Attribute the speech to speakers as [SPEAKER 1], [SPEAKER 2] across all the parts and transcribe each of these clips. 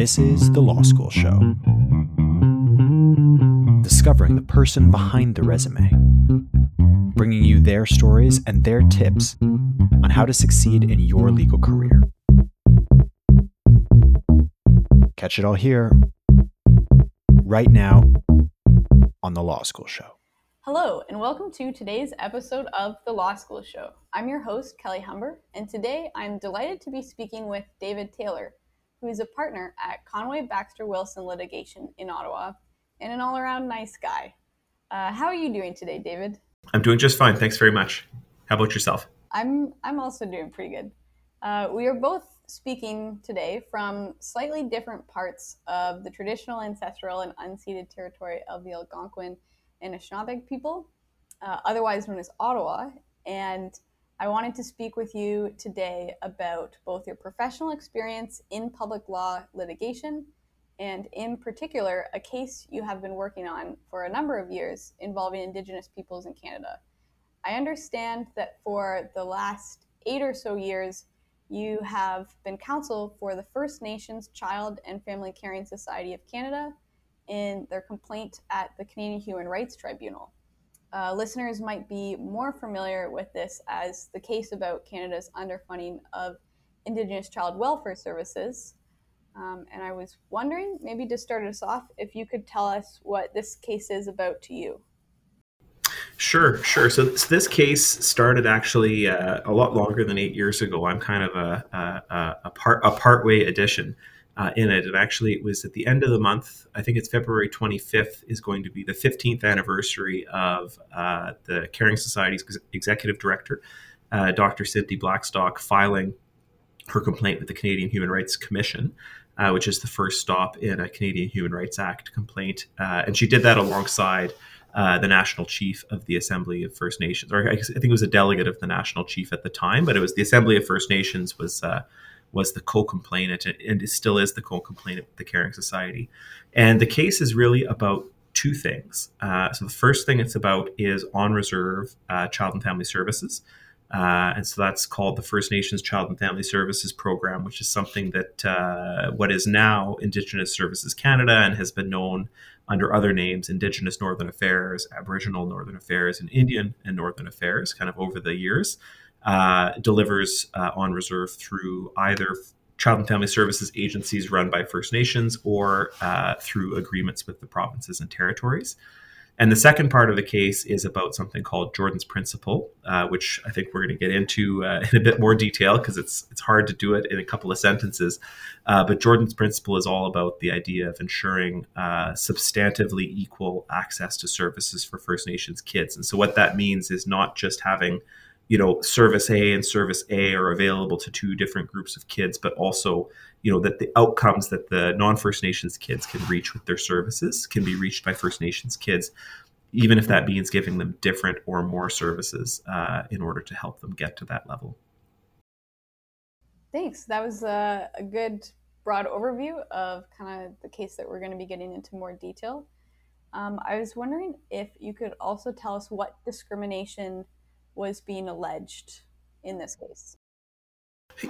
[SPEAKER 1] This is The Law School Show. Discovering the person behind the resume, bringing you their stories and their tips on how to succeed in your legal career. Catch it all here, right now, on The Law School Show.
[SPEAKER 2] Hello, and welcome to today's episode of The Law School Show. I'm your host, Kelley Humber, and today I'm delighted to be speaking with David Taylor, who is a partner at Conway Baxter Wilson Litigation in Ottawa and an all around nice guy. Uh, how are you doing today, David?
[SPEAKER 3] I'm doing just fine. Thanks very much. How about yourself?
[SPEAKER 2] I'm, I'm also doing pretty good. Uh, we are both speaking today from slightly different parts of the traditional ancestral and unceded territory of the Algonquin and Anishinaabeg people, uh, otherwise known as Ottawa. And I wanted to speak with you today about both your professional experience in public law litigation and, in particular, a case you have been working on for a number of years involving Indigenous peoples in Canada. I understand that for the last eight or so years, you have been counsel for the First Nations Child and Family Caring Society of Canada in their complaint at the Canadian Human Rights Tribunal. Uh, listeners might be more familiar with this as the case about Canada's underfunding of Indigenous child welfare services. Um, and I was wondering, maybe to start us off, if you could tell us what this case is about to you.
[SPEAKER 3] Sure, sure. So, so this case started actually uh, a lot longer than eight years ago. I'm kind of a, a, a part a partway addition uh, in it. And actually, it was at the end of the month. I think it's February 25th is going to be the 15th anniversary of uh, the Caring Society's executive director, uh, Dr. Cindy Blackstock, filing her complaint with the Canadian Human Rights Commission. Uh, which is the first stop in a Canadian Human Rights Act complaint. Uh, and she did that alongside uh, the national chief of the Assembly of First Nations, or I, think it was a delegate of the national chief at the time, but it was the Assembly of First Nations was uh, was the co-complainant and it still is the co-complainant with the Caring Society. And the case is really about two things. Uh, so the first thing it's about is on reserve uh, child and family services. Uh, and so that's called the First Nations Child and Family Services Program, which is something that uh, what is now Indigenous Services Canada and has been known under other names Indigenous Northern Affairs, Aboriginal Northern Affairs, and Indian and Northern Affairs, kind of over the years uh, delivers uh, on reserve through either child and family services agencies run by First Nations or uh, through agreements with the provinces and territories. And the second part of the case is about something called Jordan's Principle, uh, which I think we're going to get into uh, in a bit more detail because it's it's hard to do it in a couple of sentences. But Jordan's Principle is all about the idea of ensuring substantively equal access to services for First Nations kids. And so what that means is not just having you know service a and service a are available to two different groups of kids but also you know that the outcomes that the non-first nations kids can reach with their services can be reached by first nations kids even if that means giving them different or more services uh, in order to help them get to that level.
[SPEAKER 2] Thanks. That was a, a good broad overview of kind of the case that we're going to be getting into more detail. Um, i was wondering if you could also tell us what discrimination was being alleged in this case?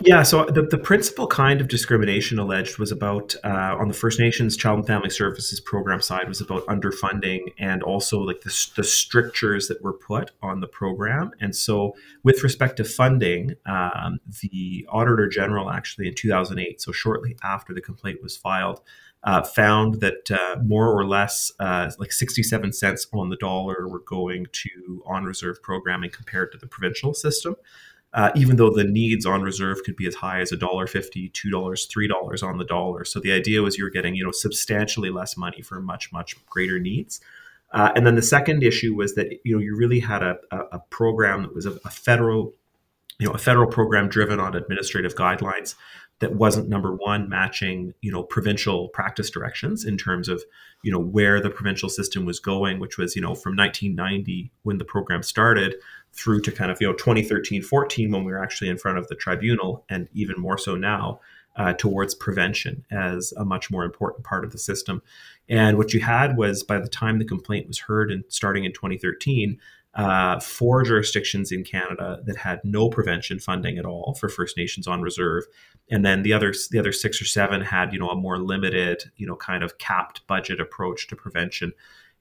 [SPEAKER 3] Yeah, so the, the principal kind of discrimination alleged was about uh, on the First Nations Child and Family Services program side was about underfunding and also like the, the strictures that were put on the program. And so, with respect to funding, um, the Auditor General actually in 2008, so shortly after the complaint was filed, uh, found that uh, more or less uh, like 67 cents on the dollar were going to on reserve programming compared to the provincial system. Uh, even though the needs on reserve could be as high as a dollar fifty, two dollars, three dollars on the dollar. So the idea was you were getting you know substantially less money for much much greater needs. Uh, and then the second issue was that you know you really had a, a, a program that was a, a federal you know a federal program driven on administrative guidelines that wasn't number one matching you know provincial practice directions in terms of you know where the provincial system was going which was you know from 1990 when the program started through to kind of you know 2013 14 when we were actually in front of the tribunal and even more so now uh, towards prevention as a much more important part of the system. And what you had was by the time the complaint was heard and starting in 2013 uh, four jurisdictions in Canada that had no prevention funding at all for First Nations on reserve, and then the other the other six or seven had you know a more limited you know kind of capped budget approach to prevention.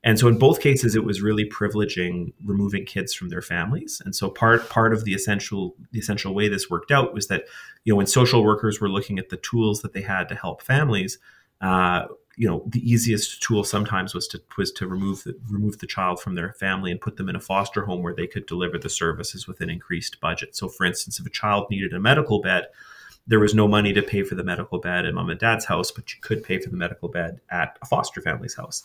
[SPEAKER 3] And so in both cases, it was really privileging removing kids from their families. And so part part of the essential the essential way this worked out was that you know when social workers were looking at the tools that they had to help families, uh, you know the easiest tool sometimes was to was to remove the, remove the child from their family and put them in a foster home where they could deliver the services with an increased budget. So, for instance, if a child needed a medical bed, there was no money to pay for the medical bed at mom and dad's house, but you could pay for the medical bed at a foster family's house.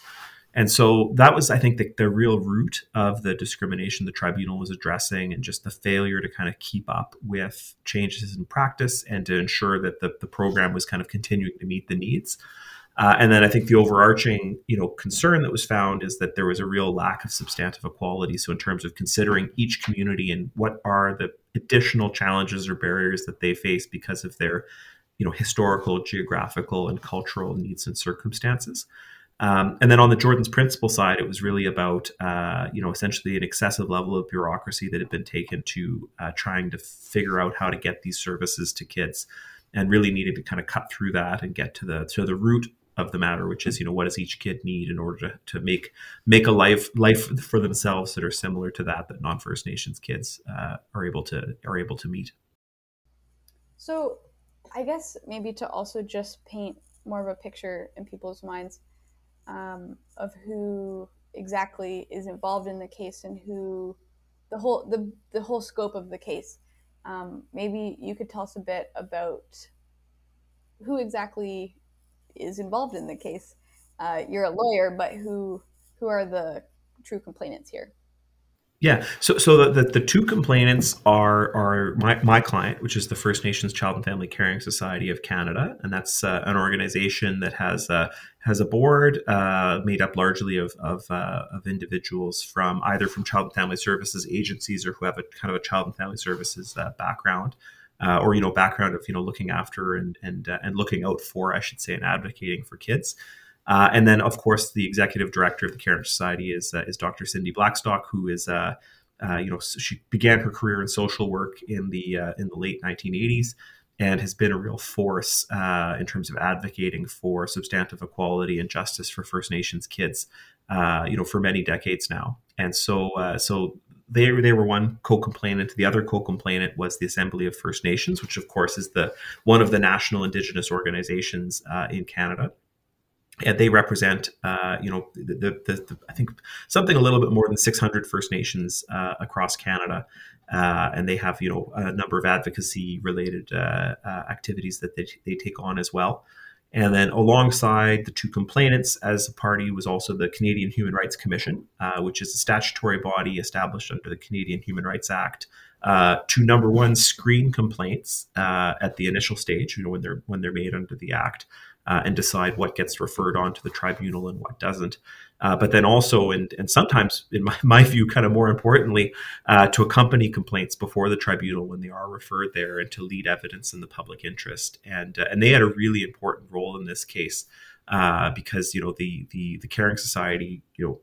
[SPEAKER 3] And so that was, I think, the, the, real root of the discrimination the tribunal was addressing, and just the failure to kind of keep up with changes in practice and to ensure that the, the program was kind of continuing to meet the needs. Uh, and then I think the overarching, you know, concern that was found is that there was a real lack of substantive equality. So in terms of considering each community and what are the additional challenges or barriers that they face because of their, you know, historical, geographical, and cultural needs and circumstances. Um, and then on the Jordan's principle side, it was really about, uh, you know, essentially an excessive level of bureaucracy that had been taken to uh, trying to figure out how to get these services to kids, and really needed to kind of cut through that and get to the to the root of the matter, which is you know what does each kid need in order to, to make make a life life for themselves that are similar to that that non First Nations kids uh, are able to are able to meet.
[SPEAKER 2] So, I guess maybe to also just paint more of a picture in people's minds um, of who exactly is involved in the case and who the whole the the whole scope of the case. Um, maybe you could tell us a bit about who exactly is involved in the case. Uh, you're a lawyer, but who who are the true complainants here?
[SPEAKER 3] Yeah, so so the, the, the, two complainants are are my, my client, which is the First Nations Child and Family Caring Society of Canada, and that's uh, an organization that has uh, has a board uh, made up largely of of, uh, of, individuals from either from Child and Family Services agencies or who have a kind of a Child and Family Services uh, background uh, or you know background of you know looking after and and uh, and looking out for I should say and advocating for kids. Uh, and then of course the executive director of the Caring Society is uh, is Dr. Cindy Blackstock, who is uh, uh, you know she began her career in social work in the in the late 1980s and has been a real force uh, in terms of advocating for substantive equality and justice for First Nations kids. uh, you know for many decades now, and so uh, so they they were one co-complainant. The other co-complainant was the Assembly of First Nations, which of course is the one of the national Indigenous organizations uh, in Canada. And they represent, uh, you know, the, the, the, I think something a little bit more than 600 First Nations uh, across Canada, uh, and they have, you know, a number of advocacy-related uh, uh, activities that they, they take on as well. And then alongside the two complainants as a party was also the Canadian Human Rights Commission, uh, which is a statutory body established under the Canadian Human Rights Act uh, to number one screen complaints uh, at the initial stage, you know, when they're when they're made under the act, uh, and decide what gets referred on to the tribunal and what doesn't. Uh, but then also, and, and sometimes, in my, my view, kind of more importantly, uh, to accompany complaints before the tribunal when they are referred there and to lead evidence in the public interest. And, uh, and they had a really important role in this case uh, because, you know, the, the, the Caring Society, you know,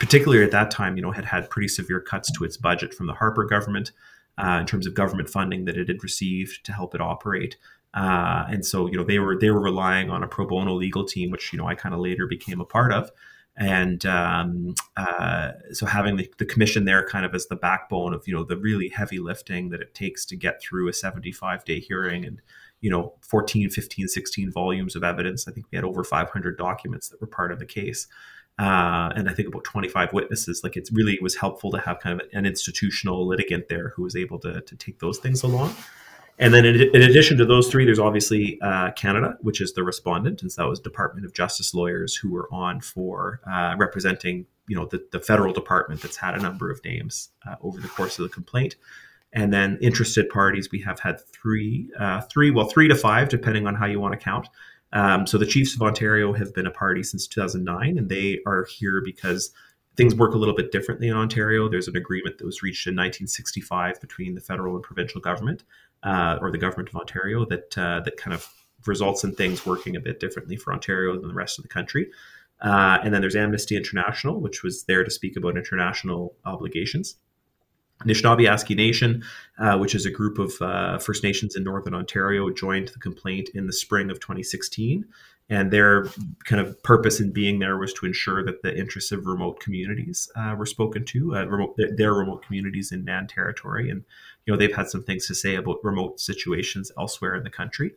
[SPEAKER 3] particularly at that time, you know, had had pretty severe cuts to its budget from the Harper government uh, in terms of government funding that it had received to help it operate. Uh, and so, you know, they were they were relying on a pro bono legal team, which you know I kind of later became a part of. And um, uh, so having the, the, commission there kind of as the backbone of you know the really heavy lifting that it takes to get through a 75 day hearing and you know 14 15 16 volumes of evidence. I think we had over 500 documents that were part of the case. Uh, and i think about 25 witnesses. Like it really was helpful to have kind of an institutional litigant there who was able to, to take those things along and then in, in, addition to those three, there's obviously uh, Canada, which is the respondent, and so that was Department of Justice lawyers who were on for uh, representing, you know, the, the, federal department that's had a number of names uh, over the course of the complaint. And then interested parties, we have had three, uh, three, well, three to five, depending on how you want to count. Um, so the Chiefs of Ontario have been a party since 2009, and they are here because things work a little bit differently in Ontario. There's an agreement that was reached in 1965 between the federal and provincial government uh, or the government of Ontario that uh, that kind of results in things working a bit differently for Ontario than the rest of the country. Uh, and then there's Amnesty International, which was there to speak about international obligations. Anishinaabe Nation, uh, which is a group of uh, First Nations in Northern Ontario, joined the complaint in the spring of 2016. And their kind of purpose in being there was to ensure that the interests of remote communities uh, were spoken to, uh, remote, their remote communities in NAN territory. And, you know, they've had some things to say about remote situations elsewhere in the country.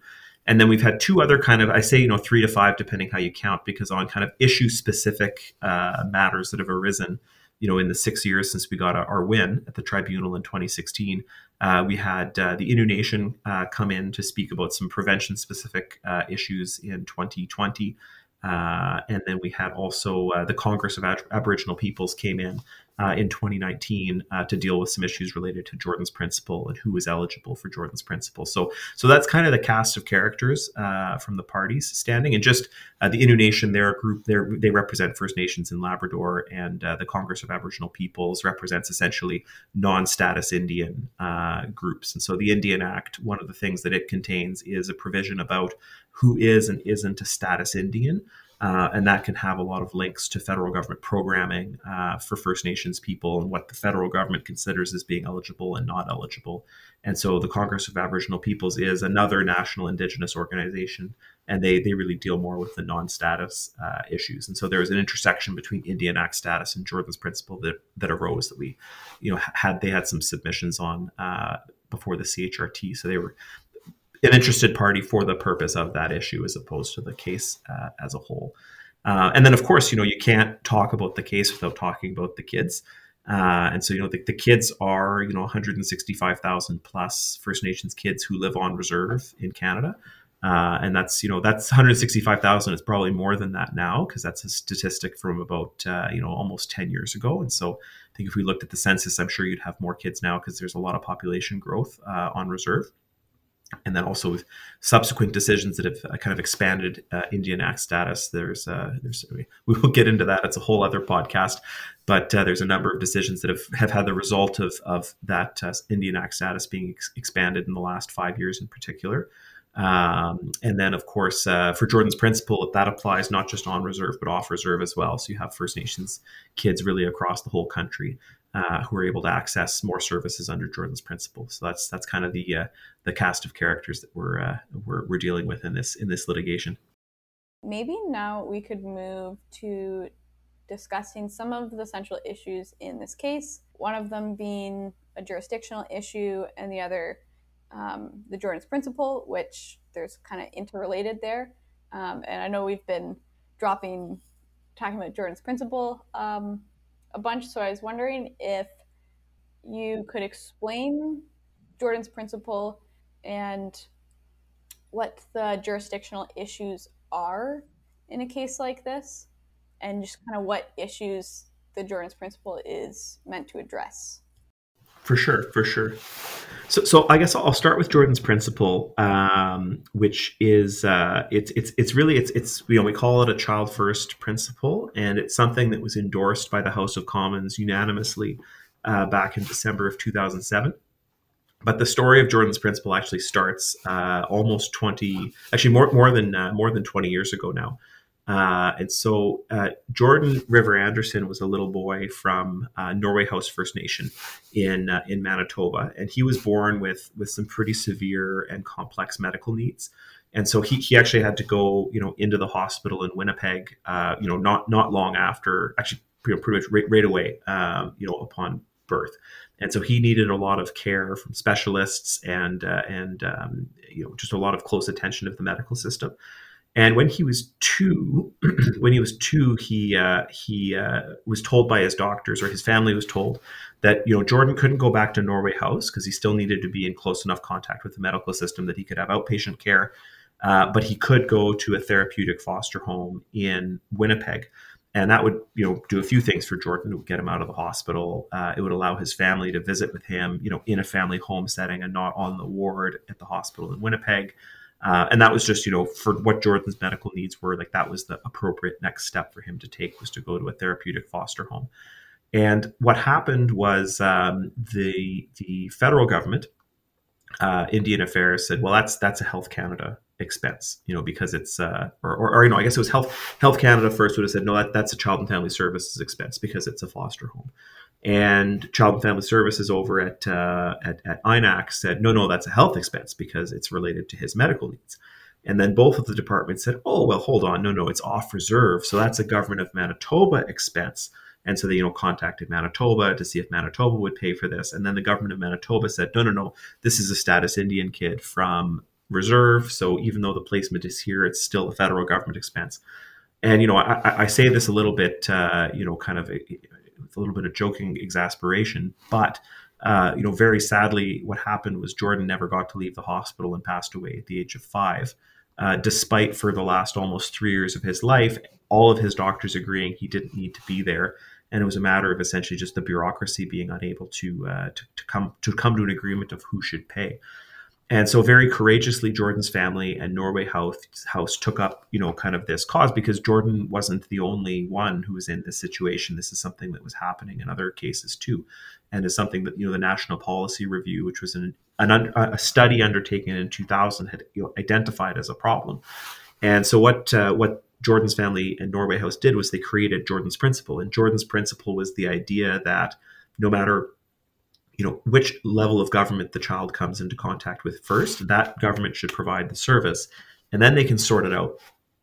[SPEAKER 3] And then we've had two other kind of, I say, you know, three to five, depending how you count, because on kind of issue specific uh, matters that have arisen you know, in the six years since we got our win at the tribunal in 2016, uh, we had uh, the Innu Nation uh, come in to speak about some prevention specific uh, issues in 2020. Uh, and then we had also the Congress of Ab- Aboriginal Peoples came in uh, in 2019 uh, to deal with some issues related to Jordan's principle and who was eligible for Jordan's principle. So, so that's kind of the cast of characters uh, from the parties standing, and just uh, the Innu Nation. They're a group. They represent First Nations in Labrador, and uh, the Congress of Aboriginal Peoples represents essentially non-status Indian uh, groups. And so, the Indian Act, one of the things that it contains is a provision about who is and isn't a status Indian. Uh, and that can have a lot of links to federal government programming uh, for First Nations people and what the federal government considers as being eligible and not eligible. And so the Congress of Aboriginal Peoples is another national Indigenous organization, and they, they really deal more with the non status uh, issues. And so there's an intersection between Indian Act status and Jordan's principle that, that arose that we, you know, had they had some submissions on uh, before the CHRT. So they were an interested party for the purpose of that issue as opposed to the case uh, as a whole. Uh, and then, of course, you know, you can't talk about the case without talking about the kids. Uh, and so, you know, the, the kids are, you know, 165,000 plus First Nations kids who live on reserve in Canada. Uh, and that's, you know, that's 165,000. It's probably more than that now because that's a statistic from about, uh, you know, almost 10 years ago. And so I think if we looked at the census, I'm sure you'd have more kids now because there's a lot of population growth uh, on reserve and then also with subsequent decisions that have uh, kind of expanded uh, Indian Act status. There's, uh, there's, we will get into that. It's a whole other podcast, but uh, there's a number of decisions that have, have had the result of, of that uh, Indian Act status being ex- expanded in the last five years in particular. Um, and then, of course, uh, for Jordan's principle, that applies not just on reserve, but off reserve as well. So you have First Nations kids really across the whole country uh, who are able to access more services under Jordan's principle. So that's that's kind of the uh, the cast of characters that we're, uh, we're we're dealing with in this in this litigation.
[SPEAKER 2] Maybe now we could move to discussing some of the central issues in this case. One of them being a jurisdictional issue, and the other um, the Jordan's principle, which there's kind of interrelated there. Um, and I know we've been dropping talking about Jordan's principle um, a bunch. So I was wondering if you could explain Jordan's principle and what the jurisdictional issues are in a case like this, and just kind of what issues the Jordan's principle is meant to address.
[SPEAKER 3] For sure, for sure. So, so I guess I'll start with Jordan's principle, um, which is uh, it's it's it's really it's it's you know we call it a child first principle, and it's something that was endorsed by the House of Commons unanimously uh, back in December of 2007. But the story of Jordan's principle actually starts uh, almost 20, actually more more than uh, more than 20 years ago now. Uh, and so uh, Jordan River Anderson was a little boy from uh, Norway House First Nation in uh, in Manitoba, and he was born with with some pretty severe and complex medical needs. And so he, he actually had to go, you know, into the hospital in Winnipeg, uh, you know, not not long after, actually, pretty, pretty much right, right away, um, you know, upon birth. And so he needed a lot of care from specialists and uh, and um, you know just a lot of close attention of the medical system. And when he was two, when he was two, he uh, he uh, was told by his doctors, or his family was told, that you know Jordan couldn't go back to Norway House because he still needed to be in close enough contact with the medical system that he could have outpatient care, uh, but he could go to a therapeutic foster home in Winnipeg, and that would you know do a few things for Jordan. It would get him out of the hospital. Uh, it would allow his family to visit with him, you know, in a family home setting and not on the ward at the hospital in Winnipeg. Uh, and that was just, you know, for what Jordan's medical needs were, like that was the appropriate next step for him to take was to go to a therapeutic foster home. And what happened was um, the the federal government, uh, Indian Affairs, said, well, that's that's a Health Canada expense, you know, because it's uh, or, or, or you know, I guess it was Health Health Canada first would have said, no, that, that's a Child and Family Services expense because it's a foster home. And Child and Family Services over at, uh, at, at INAC said, no, no, that's a health expense because it's related to his medical needs. And then both of the departments said, oh, well, hold on. No, no, it's off reserve. So that's a government of Manitoba expense. And so they, you know, contacted Manitoba to see if Manitoba would pay for this. And then the government of Manitoba said, no, no, no, this is a status Indian kid from reserve. So even though the placement is here, it's still a federal government expense. And, you know, I, I say this a little bit, uh, you know, kind of a, a little bit of joking exasperation, but uh, you know, very sadly, what happened was Jordan never got to leave the hospital and passed away at the age of five, uh, despite for the last almost three years of his life, all of his doctors agreeing he didn't need to be there, and it was a matter of essentially just the bureaucracy being unable to uh, to, to come to come to an agreement of who should pay. And so, very courageously, Jordan's family and Norway House, House took up, you know, kind of this cause because Jordan wasn't the only one who was in this situation. This is something that was happening in other cases too, and is something that you know the National Policy Review, which was an, an a study undertaken in 2000, had you know, identified as a problem. And so, what uh, what Jordan's family and Norway House did was they created Jordan's Principle, and Jordan's Principle was the idea that no matter you know which level of government the child comes into contact with first that government should provide the service and then they can sort it out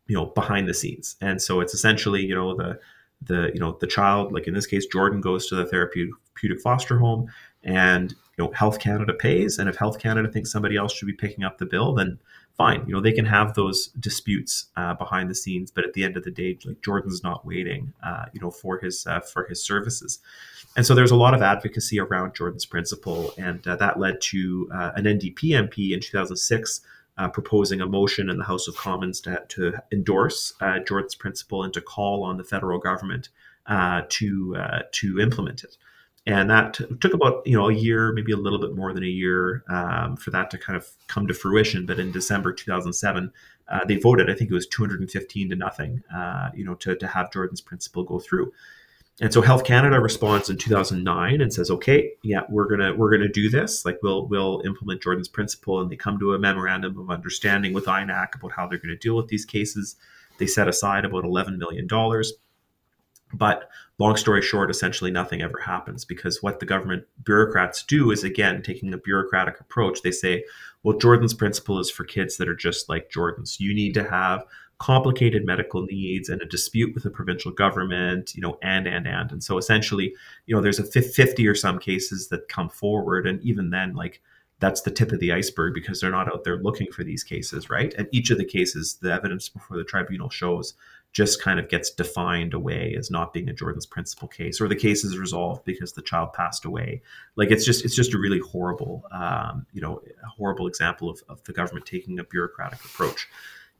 [SPEAKER 3] you know behind the scenes. And so it's essentially you know the the you know the child like in this case jordan goes to the therapeutic foster home and you know health canada pays and if health canada thinks somebody else should be picking up the bill then fine you know they can have those disputes uh, behind the scenes but at the end of the day like jordan's not waiting uh, you know for his uh, for his services and so there's a lot of advocacy around Jordan's principle, and uh, that led to uh, an NDP MP in 2006 uh, proposing a motion in the House of Commons to, to endorse Jordan's principle and to call on the federal government to to implement it. And that took about you know a year, maybe a little bit more than a year, um, for that to kind of come to fruition. But in December 2007, they voted. I think it was 215 to nothing, you know, to to have Jordan's principle go through. And so Health Canada responds in 2009 and says, "Okay, yeah, we're gonna we're gonna do this. Like we'll we'll implement Jordan's principle." And they come to a memorandum of understanding with INAC about how they're going to deal with these cases. They set aside about 11 million dollars, but long story short, essentially nothing ever happens because what the government bureaucrats do is again taking a bureaucratic approach. They say, "Well, Jordan's principle is for kids that are just like Jordan's. You need to have." complicated medical needs and a dispute with the provincial government, you know, and, and, and. And so essentially, you know, there's a 50 or some cases that come forward. And even then, like, that's the tip of the iceberg because they're not out there looking for these cases, right? And each of the cases, the evidence before the tribunal shows just kind of gets defined away as not being a Jordan's principle case, or the case is resolved because the child passed away. Like it's just it's just a really horrible, um, you know, a horrible example of, of the government taking a bureaucratic approach.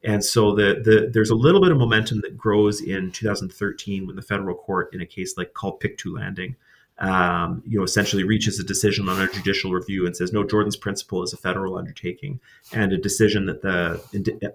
[SPEAKER 3] And so the, the there's a little bit of momentum that grows in 2013 when the federal court, in a case like called Pictou Landing, um, you know, essentially reaches a decision on a judicial review and says, no, Jordan's principle is a federal undertaking, and a decision that the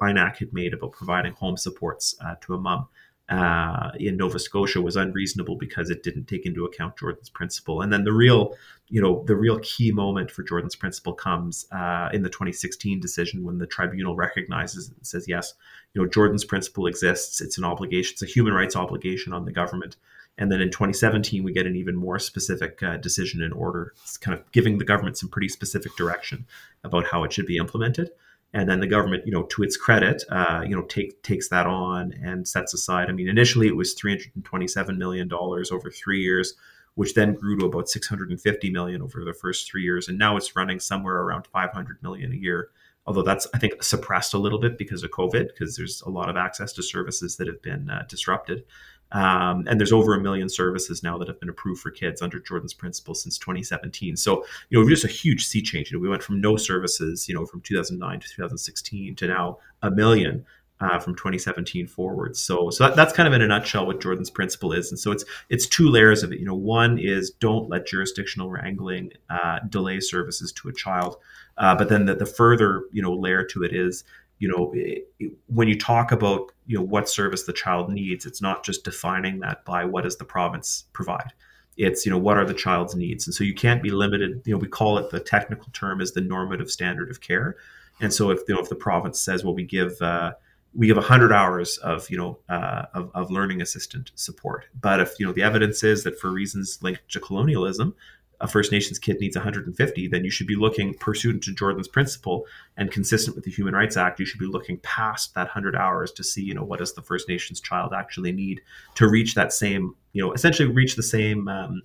[SPEAKER 3] INAC had made about providing home supports uh, to a mom uh, in Nova Scotia was unreasonable because it didn't take into account Jordan's principle. And then the real, you know, the real key moment for Jordan's principle comes uh, in the 2016 decision when the tribunal recognizes and says, yes, you know, Jordan's principle exists. It's an obligation. It's a human rights obligation on the government. And then in 2017, we get an even more specific uh, decision and order, it's kind of giving the government some pretty specific direction about how it should be implemented and then the government, you know, to its credit, uh, you know, take, takes that on and sets aside. I mean, initially it was 327 million dollars over three years, which then grew to about 650 million over the first three years, and now it's running somewhere around 500 million a year. Although that's I think suppressed a little bit because of COVID, because there's a lot of access to services that have been uh, disrupted. Um, and there's over a million services now that have been approved for kids under Jordan's principle since 2017. So, you know, just a huge sea change. We went from no services, you know, from 2009 to 2016 to now a million uh, from 2017 forward. So, so that, that's kind of in a nutshell what Jordan's principle is. And so it's it's two layers of it. You know, one is don't let jurisdictional wrangling uh, delay services to a child. Uh, but then the, the further you know layer to it is you know it, when you talk about you know what service the child needs it's not just defining that by what does the province provide. It's you know what are the child's needs. And so you can't be limited you know we call it the technical term is the normative standard of care. And so if you know if the province says well we give uh, we give 100 hours of you know uh, of, of learning assistant support. But if you know the evidence is that for reasons linked to colonialism a first nations kid needs 150 then you should be looking pursuant to jordan's principle and consistent with the human rights act you should be looking past that 100 hours to see you know what does the first nations child actually need to reach that same you know essentially reach the same um,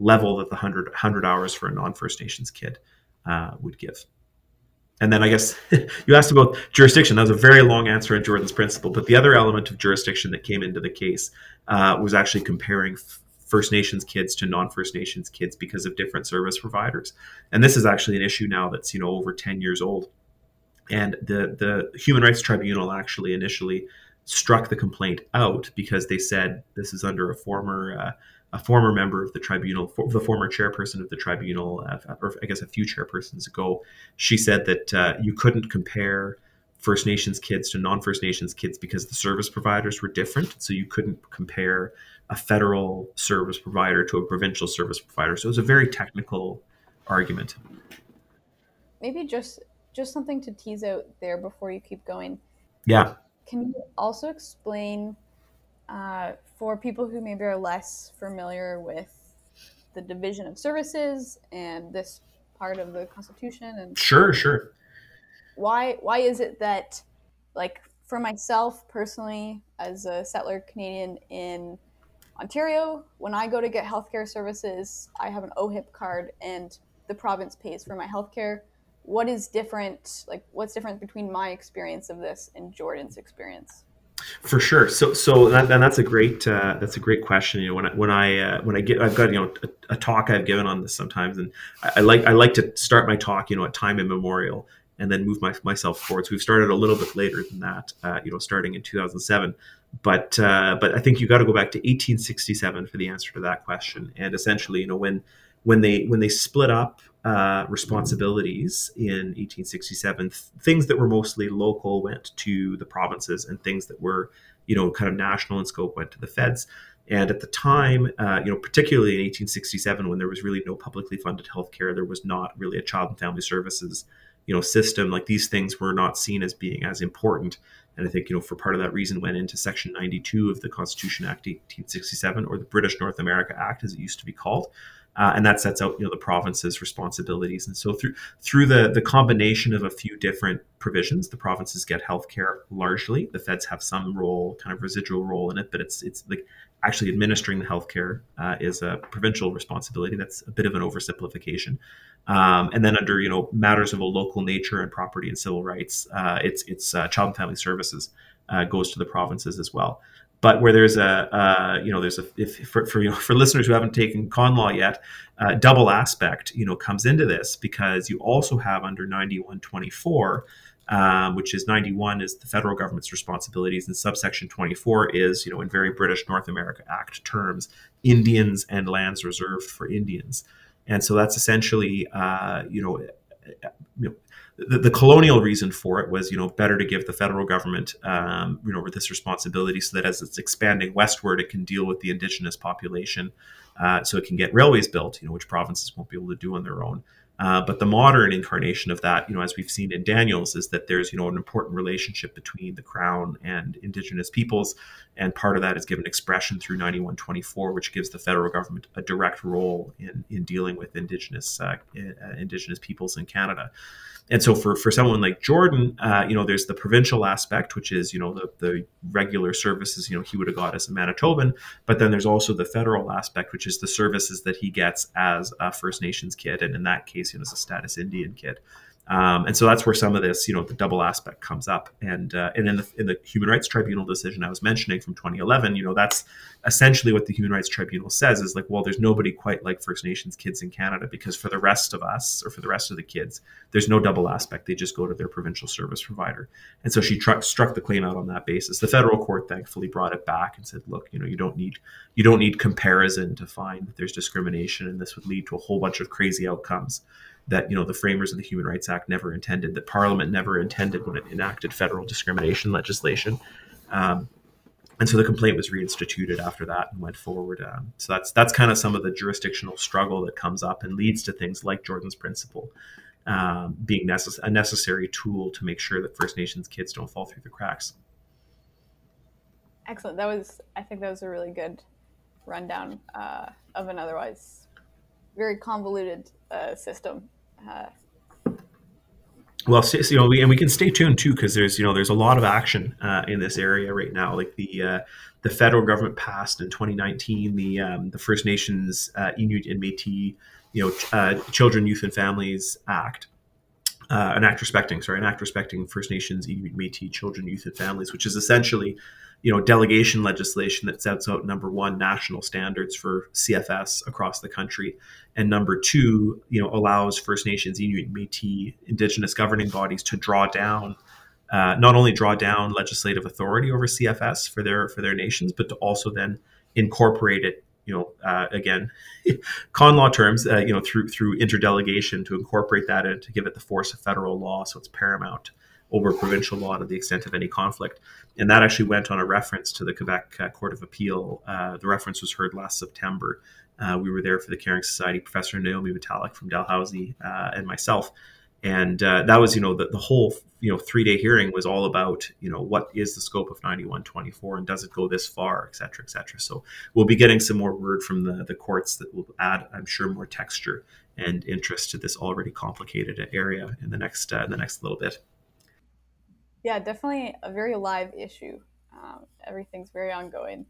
[SPEAKER 3] level that the 100, 100 hours for a non-first nations kid uh, would give and then I guess you asked about jurisdiction. That was a very long answer on Jordan's principle. But the other element of jurisdiction that came into the case uh, was actually comparing First Nations kids to non-First Nations kids because of different service providers. And this is actually an issue now that's you know over ten years old. And the the Human Rights Tribunal actually initially struck the complaint out because they said this is under a former uh, a former member of the tribunal, the former chairperson of the tribunal, uh, or I guess a few chairpersons ago, she said that uh, you couldn't compare First Nations kids to non First Nations kids because the service providers were different. So you couldn't compare a federal service provider to a provincial service provider. So it was a very technical argument.
[SPEAKER 2] Maybe just just something to tease out there before you keep going.
[SPEAKER 3] Yeah.
[SPEAKER 2] Can you also explain uh, for people who maybe are less familiar with the division of services and this part of the Constitution and
[SPEAKER 3] sure, sure.
[SPEAKER 2] Why why is it that like for myself personally as a settler Canadian in Ontario, when I go to get healthcare services, I have an OHIP card and the province pays for my healthcare. What is different? Like, what's different between my experience of this and Jordan's experience?
[SPEAKER 3] For sure. So, so that, and that's a great uh, that's a great question. You know, when I when I uh, when I get I've got you know a, a, talk I've given on this sometimes, and I, I, like I like to start my talk you know at time immemorial and then move my, myself forward. So we've started a little bit later than that. Uh, you know, starting in 2007. But uh, but I think you got to go back to 1867 for the answer to that question. And essentially, you know, when when they when they split up uh, responsibilities in 1867. Things that were mostly local went to the provinces, and things that were, you know, kind of national in scope went to the feds. And at the time, uh, you know, particularly in 1867, when there was really no publicly funded healthcare, there was not really a child and family services, you know, system. Like these things were not seen as being as important. And I think, you know, for part of that reason, went into Section 92 of the Constitution Act 1867, or the British North America Act, as it used to be called, uh, and that sets out you know the province's responsibilities. And so through through the the combination of a few different provisions, the provinces get healthcare largely. The feds have some role, kind of residual role in it, but it's it's like actually administering the healthcare uh, is a provincial responsibility. That's a bit of an oversimplification. Um, and then under you know matters of a local nature and property and civil rights, uh, it's it's uh, child and family services uh, goes to the provinces as well but where there's a you know there's a if for, for you know for listeners who haven't taken con law yet uh, double aspect you know comes into this because you also have under 9124 um, which is 91 is the federal government's responsibilities and subsection 24 is you know in very british north america act terms indians and lands reserved for indians and so that's essentially uh, you know you know, the, the, colonial reason for it was, you know, better to give the federal government, um, you know, this responsibility so that as it's expanding westward, it can deal with the indigenous population, uh, so it can get railways built, you know, which provinces won't be able to do on their own. Uh, but the modern incarnation of that, you know, as we've seen in Daniels, is that there's, you know, an important relationship between the crown and indigenous peoples, and part of that is given expression through 9124, which gives the federal government a direct role in in dealing with indigenous uh, indigenous peoples in Canada and so for, for someone like Jordan, uh, you know, there's the provincial aspect, which is, you know, the, the regular services, you know, he would have got as a Manitoban, but then there's also the federal aspect, which is the services that he gets as a First Nations kid. And in that case, know, as a status Indian kid. Um, and so that's where some of this, you know, the double aspect comes up. And uh, and in the in the Human Rights Tribunal decision I was mentioning from 2011, you know, that's essentially what the Human Rights Tribunal says is like, well, there's nobody quite like First Nations kids in Canada because for the rest of us or for the rest of the kids, there's no double aspect. They just go to their provincial service provider. And so she tr- struck the claim out on that basis. The federal court thankfully brought it back and said, look, you know, you don't need you don't need comparison to find that there's discrimination, and this would lead to a whole bunch of crazy outcomes that you know the framers of the Human Rights Act never intended, that Parliament never intended when it enacted federal discrimination legislation. Um, and so the complaint was reinstituted after that and went forward. Um, so that's that's kind of some of the jurisdictional struggle that comes up and leads to things like Jordan's principle um, being necess- a necessary tool to make sure that First Nations kids don't fall through the cracks.
[SPEAKER 2] Excellent. That was, I think, that was a really good rundown uh, of an otherwise very convoluted uh, system. Uh,
[SPEAKER 3] well, you know, we, and we can stay tuned too because there's you know there's a lot of action uh, in this area right now. Like the uh, the federal government passed in 2019 the um, the First Nations uh, Inuit and Métis you know uh, Children, Youth, and Families Act, uh, an act respecting sorry an act respecting First Nations Inuit, and Métis children, youth, and families, which is essentially you know delegation legislation that sets out number one national standards for CFS across the country, and number two you know allows First Nations, Inuit, Métis, Indigenous governing bodies to draw down. Uh, not only draw down legislative authority over CFS for their for their nations, but to also then incorporate it you know, uh, again, con law terms, uh, you know, through through interdelegation to incorporate that and to give it the force of federal law, so it's paramount over provincial law to the extent of any conflict. And that actually went on a reference to the Quebec uh, Court of Appeal. Uh, the reference was heard last September. Uh, we were there for the Caring Society, Professor Naiomi Metallic from Dalhousie uh, and myself. And uh, that was, you know, the, the whole, you know, three day hearing was all about, you know, what is the scope of 9124 and does it go this far, et cetera, et cetera. So we'll be getting some more word from the, the courts that will add, I'm sure, more texture and interest to this already complicated area in the next uh, in the next little bit.
[SPEAKER 2] Yeah, definitely a very live issue. Um, everything's very ongoing.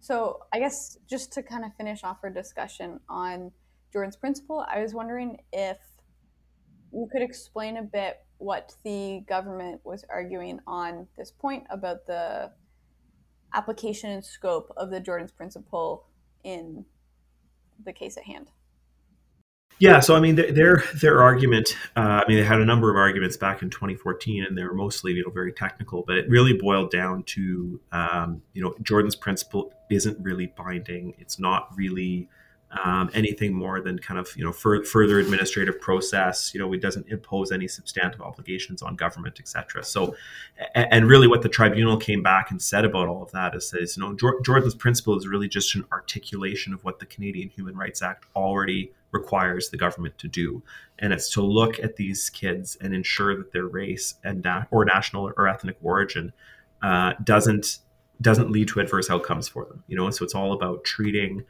[SPEAKER 2] So, I guess just to kind of finish off our discussion on Jordan's principle, I was wondering if you could explain a bit what the government was arguing on this point about the application and scope of the Jordan's principle in the case at hand.
[SPEAKER 3] Yeah, so I mean, their their argument. Uh, I mean, they had a number of arguments back in 2014, and they were mostly you know very technical. But it really boiled down to um, you know Jordan's principle isn't really binding. It's not really um, anything more than kind of you know fur- further administrative process. You know, it doesn't impose any substantive obligations on government, etc. So, and really, what the tribunal came back and said about all of that is, says you know Jordan's principle is really just an articulation of what the Canadian Human Rights Act already requires the government to do, and it's to look at these kids and ensure that their race and na- or national or ethnic origin uh, doesn't doesn't lead to adverse outcomes for them. You know, so it's all about treating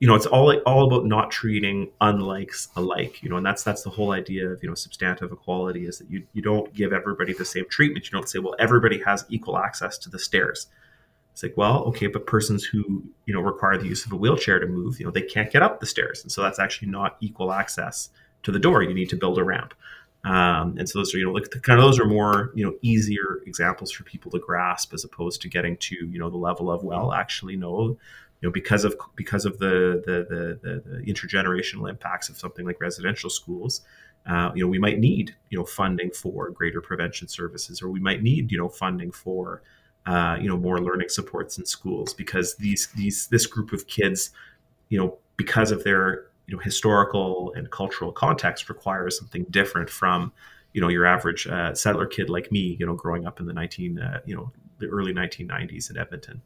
[SPEAKER 3] you know it's all all about not treating unlikes alike you know and that's that's the whole idea of you know substantive equality is that you you don't give everybody the same treatment. You don't say well everybody has equal access to the stairs. It's like well okay but persons who you know require the use of a wheelchair to move you know they can't get up the stairs. And so that's actually not equal access to the door you need to build a ramp um, and so those are you know like kind of those are more you know easier examples for people to grasp as opposed to getting to you know the level of well actually no you know because of because of the the, the, the intergenerational impacts of something like residential schools uh, you know we might need you know funding for greater prevention services or we might need you know funding for uh, you know more learning supports in schools because these these this group of kids you know because of their you know historical and cultural context requires something different from you know your average uh, settler kid like me you know growing up in the 19 uh, you know the early 1990s in edmonton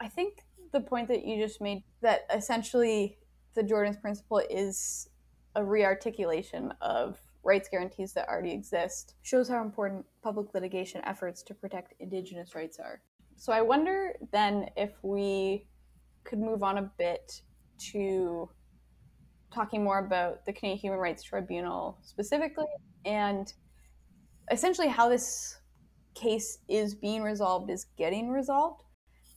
[SPEAKER 2] I think the point that you just made that essentially the Jordan's principle is a rearticulation of rights guarantees that already exist shows how important public litigation efforts to protect indigenous rights are. So I wonder then if we could move on a bit to talking more about the Canadian Human Rights Tribunal specifically and essentially how this case is being resolved is getting resolved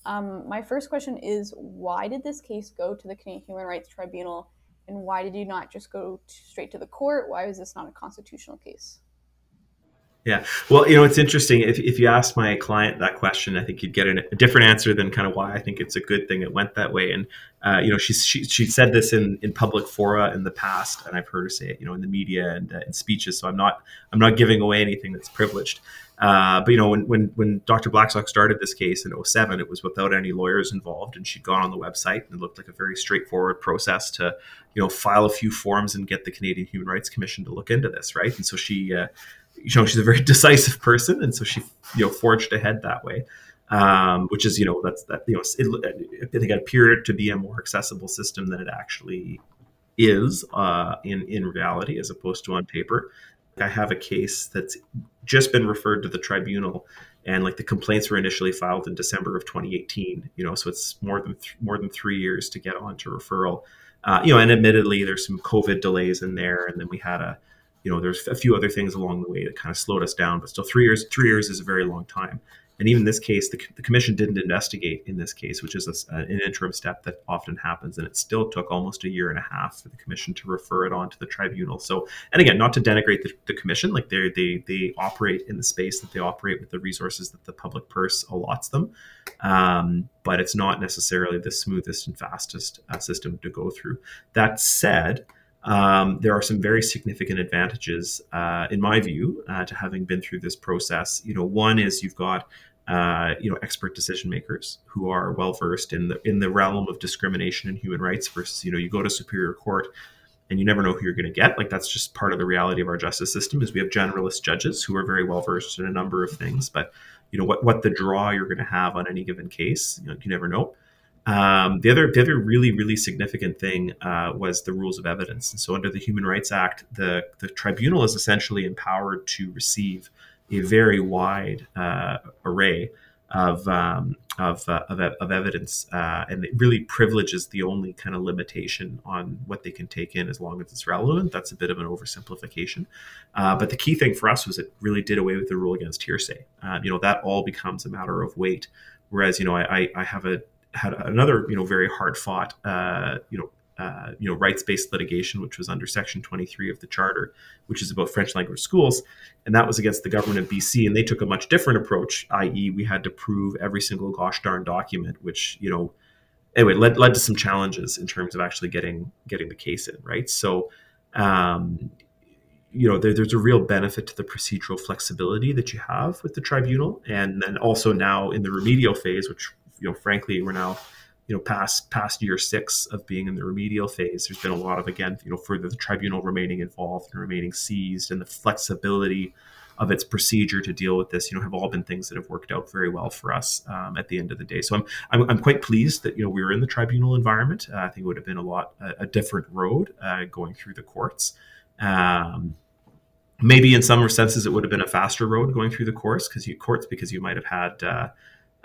[SPEAKER 2] um, my first question is why did this case go to the Canadian Human Rights Tribunal and why did you not just go straight to the court? Why was this not a constitutional case?
[SPEAKER 3] Yeah, well, you know, it's interesting. If, if you ask my client that question, I think you'd get a, different answer than kind of why I think it's a good thing it went that way. And uh, you know, she's she, she said this in, in public fora in the past, and I've heard her say it, you know, in the media and uh, in speeches. So I'm not I'm not giving away anything that's privileged. Uh, but you know, when, when when Dr. Blackstock started this case in 07, it was without any lawyers involved, and she'd gone on the website and it looked like a very straightforward process to, you know, file a few forms and get the Canadian Human Rights Commission to look into this, right? And so she, uh, you know, she's a very decisive person, and so she, you know, forged ahead that way. Um, which is, you know, that's that, you know, it, I think it appeared to be a more accessible system than it actually is uh, in in reality, as opposed to on paper. I have a case that's just been referred to the tribunal and like the complaints were initially filed in December of 2018. You know, so it's more than th- more than three years to get on to referral. Uh, you know, and admittedly, there's some COVID delays in there, and then we had a, you know, there's a few other things along the way that kind of slowed us down. But still, three years three years is a very long time. And even this case, the, the commission didn't investigate in this case, which is a, an interim step that often happens. And it still took almost a year and a half for the commission to refer it on to the tribunal. So, and again, not to denigrate the, the commission, like they they they operate in the space that they operate with the resources that the public purse allots them, um, but it's not necessarily the smoothest and fastest uh, system to go through. That said. Um, there are some very significant advantages, uh, in my view, uh, to having been through this process. You know, one is you've got uh, you know expert decision makers who are well versed in the in the realm of discrimination and human rights versus you know you go to superior court and you never know who you're going to get. Like that's just part of the reality of our justice system is we have generalist judges who are very well versed in a number of things but you know what what the draw you're going to have on any given case you, know, you never know. Um, the other the other really really significant thing uh, was the rules of evidence. And so under the human rights act the the tribunal is essentially empowered to receive a very wide uh, array of of, uh, of, of, evidence, uh, and it really privileges the only kind of limitation on what they can take in as long as it's relevant. That's a bit of an oversimplification, uh, but the key thing for us was it really did away with the rule against hearsay. Uh, you know that all becomes a matter of weight, whereas you know I, I have a had another you know very hard fought uh, you know uh, you know rights-based litigation, which was under Section 23 of the Charter, which is about French language schools, and that was against the government of BC, and they took a much different approach. I.e., we had to prove every single gosh darn document, which you know, anyway, led led to some challenges in terms of actually getting getting the case in right. So. Um, you know, there, there's a real benefit to the procedural flexibility that you have with the tribunal, and then also now in the remedial phase, which you know, frankly, we're now you know past past year six of being in the remedial phase there's been a lot of again you know further the tribunal remaining involved and remaining seized and the flexibility of its procedure to deal with this you know have all been things that have worked out very well for us um, at the end of the day. So I'm, I'm, I'm quite pleased that you know we were in the tribunal environment. Uh, i think it would have been a lot a, a different road uh, going through the courts. Um, maybe in some senses it would have been a faster road going through the courts because you courts because you might have had uh,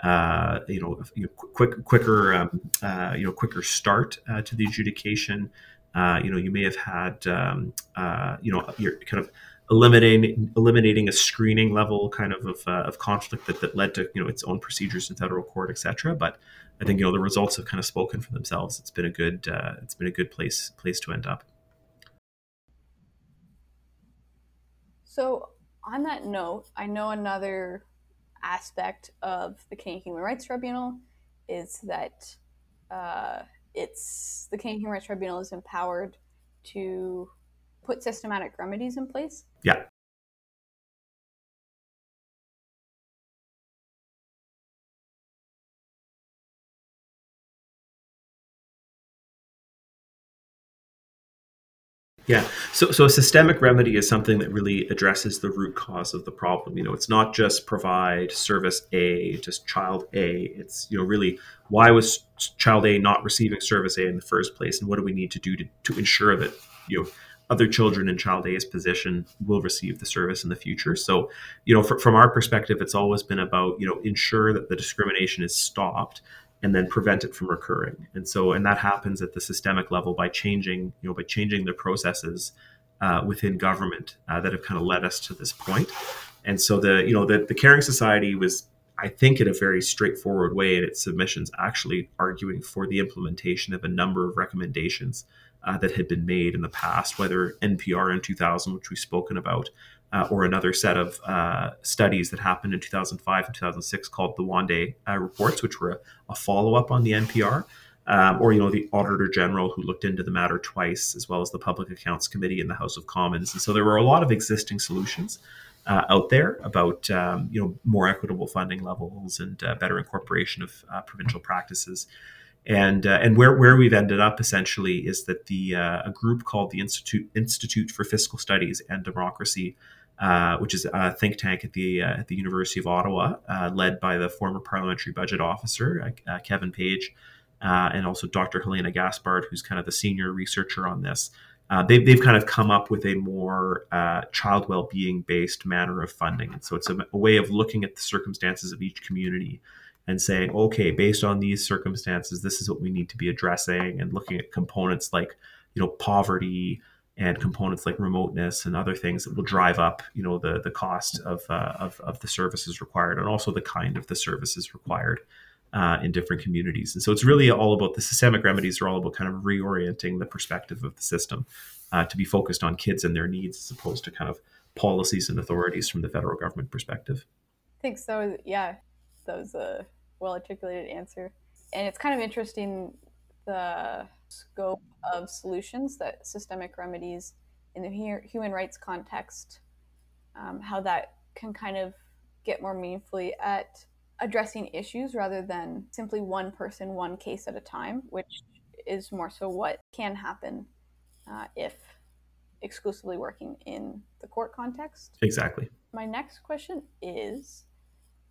[SPEAKER 3] uh, you know, quick, quicker, um, uh, you know, quicker start uh, to the adjudication. Uh, you know, you may have had, um, uh, you know, you're kind of eliminating eliminating a screening level kind of of, uh, of conflict that, that led to you know its own procedures in federal court, etc. But I think you know the results have kind of spoken for themselves. It's been a good it's been a good place place to end up.
[SPEAKER 2] So on that note, I know another aspect of the Canadian Human Rights Tribunal is that uh, it's the Canadian Human Rights Tribunal is empowered to put systematic remedies in place.
[SPEAKER 3] Yeah. Yeah. So, so a systemic remedy is something that really addresses the root cause of the problem. You know, it's not just provide service A to child A. It's, you know, really why was child A not receiving service A in the first place? And what do we need to do to, to ensure that, you know, other children in child A's position will receive the service in the future. So, you know, for, from our perspective, it's always been about, you know, ensure that the discrimination is stopped and then prevent it from recurring. And so, and that happens at the systemic level by changing, you know, by changing the processes uh, within government uh, that have kind of led us to this point. And so, the you know, the, the Caring Society was, I think, in a very straightforward way in its submissions, actually arguing for the implementation of a number of recommendations uh, that had been made in the past, whether NPR in 2000, which we've spoken about, uh, or another set of uh, studies that happened in 2005 and 2006 called the Wen:de uh, reports, which were a, a follow up on the NPR. Um, or you know the auditor general who looked into the matter twice, as well as the Public Accounts Committee in the House of Commons, and so there were a lot of existing solutions uh, out there about um, you know more equitable funding levels and uh, better incorporation of uh, provincial practices. And, uh, and where, where we've ended up essentially is that the uh, a group called the Institute Institute for Fiscal Studies and Democracy uh, which is a think tank at the uh, at the University of Ottawa, uh, led by the former parliamentary budget officer uh, uh, Kevin Page, and also Dr. Helaina Gaspard, who's kind of the senior researcher on this. they've, they've kind of come up with a more child well-being based manner of funding and so it's a, a, way of looking at the circumstances of each community and saying okay based on these circumstances this is what we need to be addressing and looking at components like you know poverty and components like remoteness and other things that will drive up you know the the cost of uh, of, of the services required and also the kind of the services required uh, in different communities. And so it's really all about the systemic remedies are all about kind of reorienting the perspective of the system uh, to be focused on kids and their needs as opposed to kind of policies and authorities from the federal government perspective.
[SPEAKER 2] I think so. Yeah, that was a well articulated answer. And it's kind of interesting the scope of solutions that systemic remedies in the human rights context, um, how that can kind of get more meaningfully at addressing issues rather than simply one person, one case at a time, which is more so what can happen uh, if exclusively working in the court context.
[SPEAKER 3] Exactly.
[SPEAKER 2] My next question is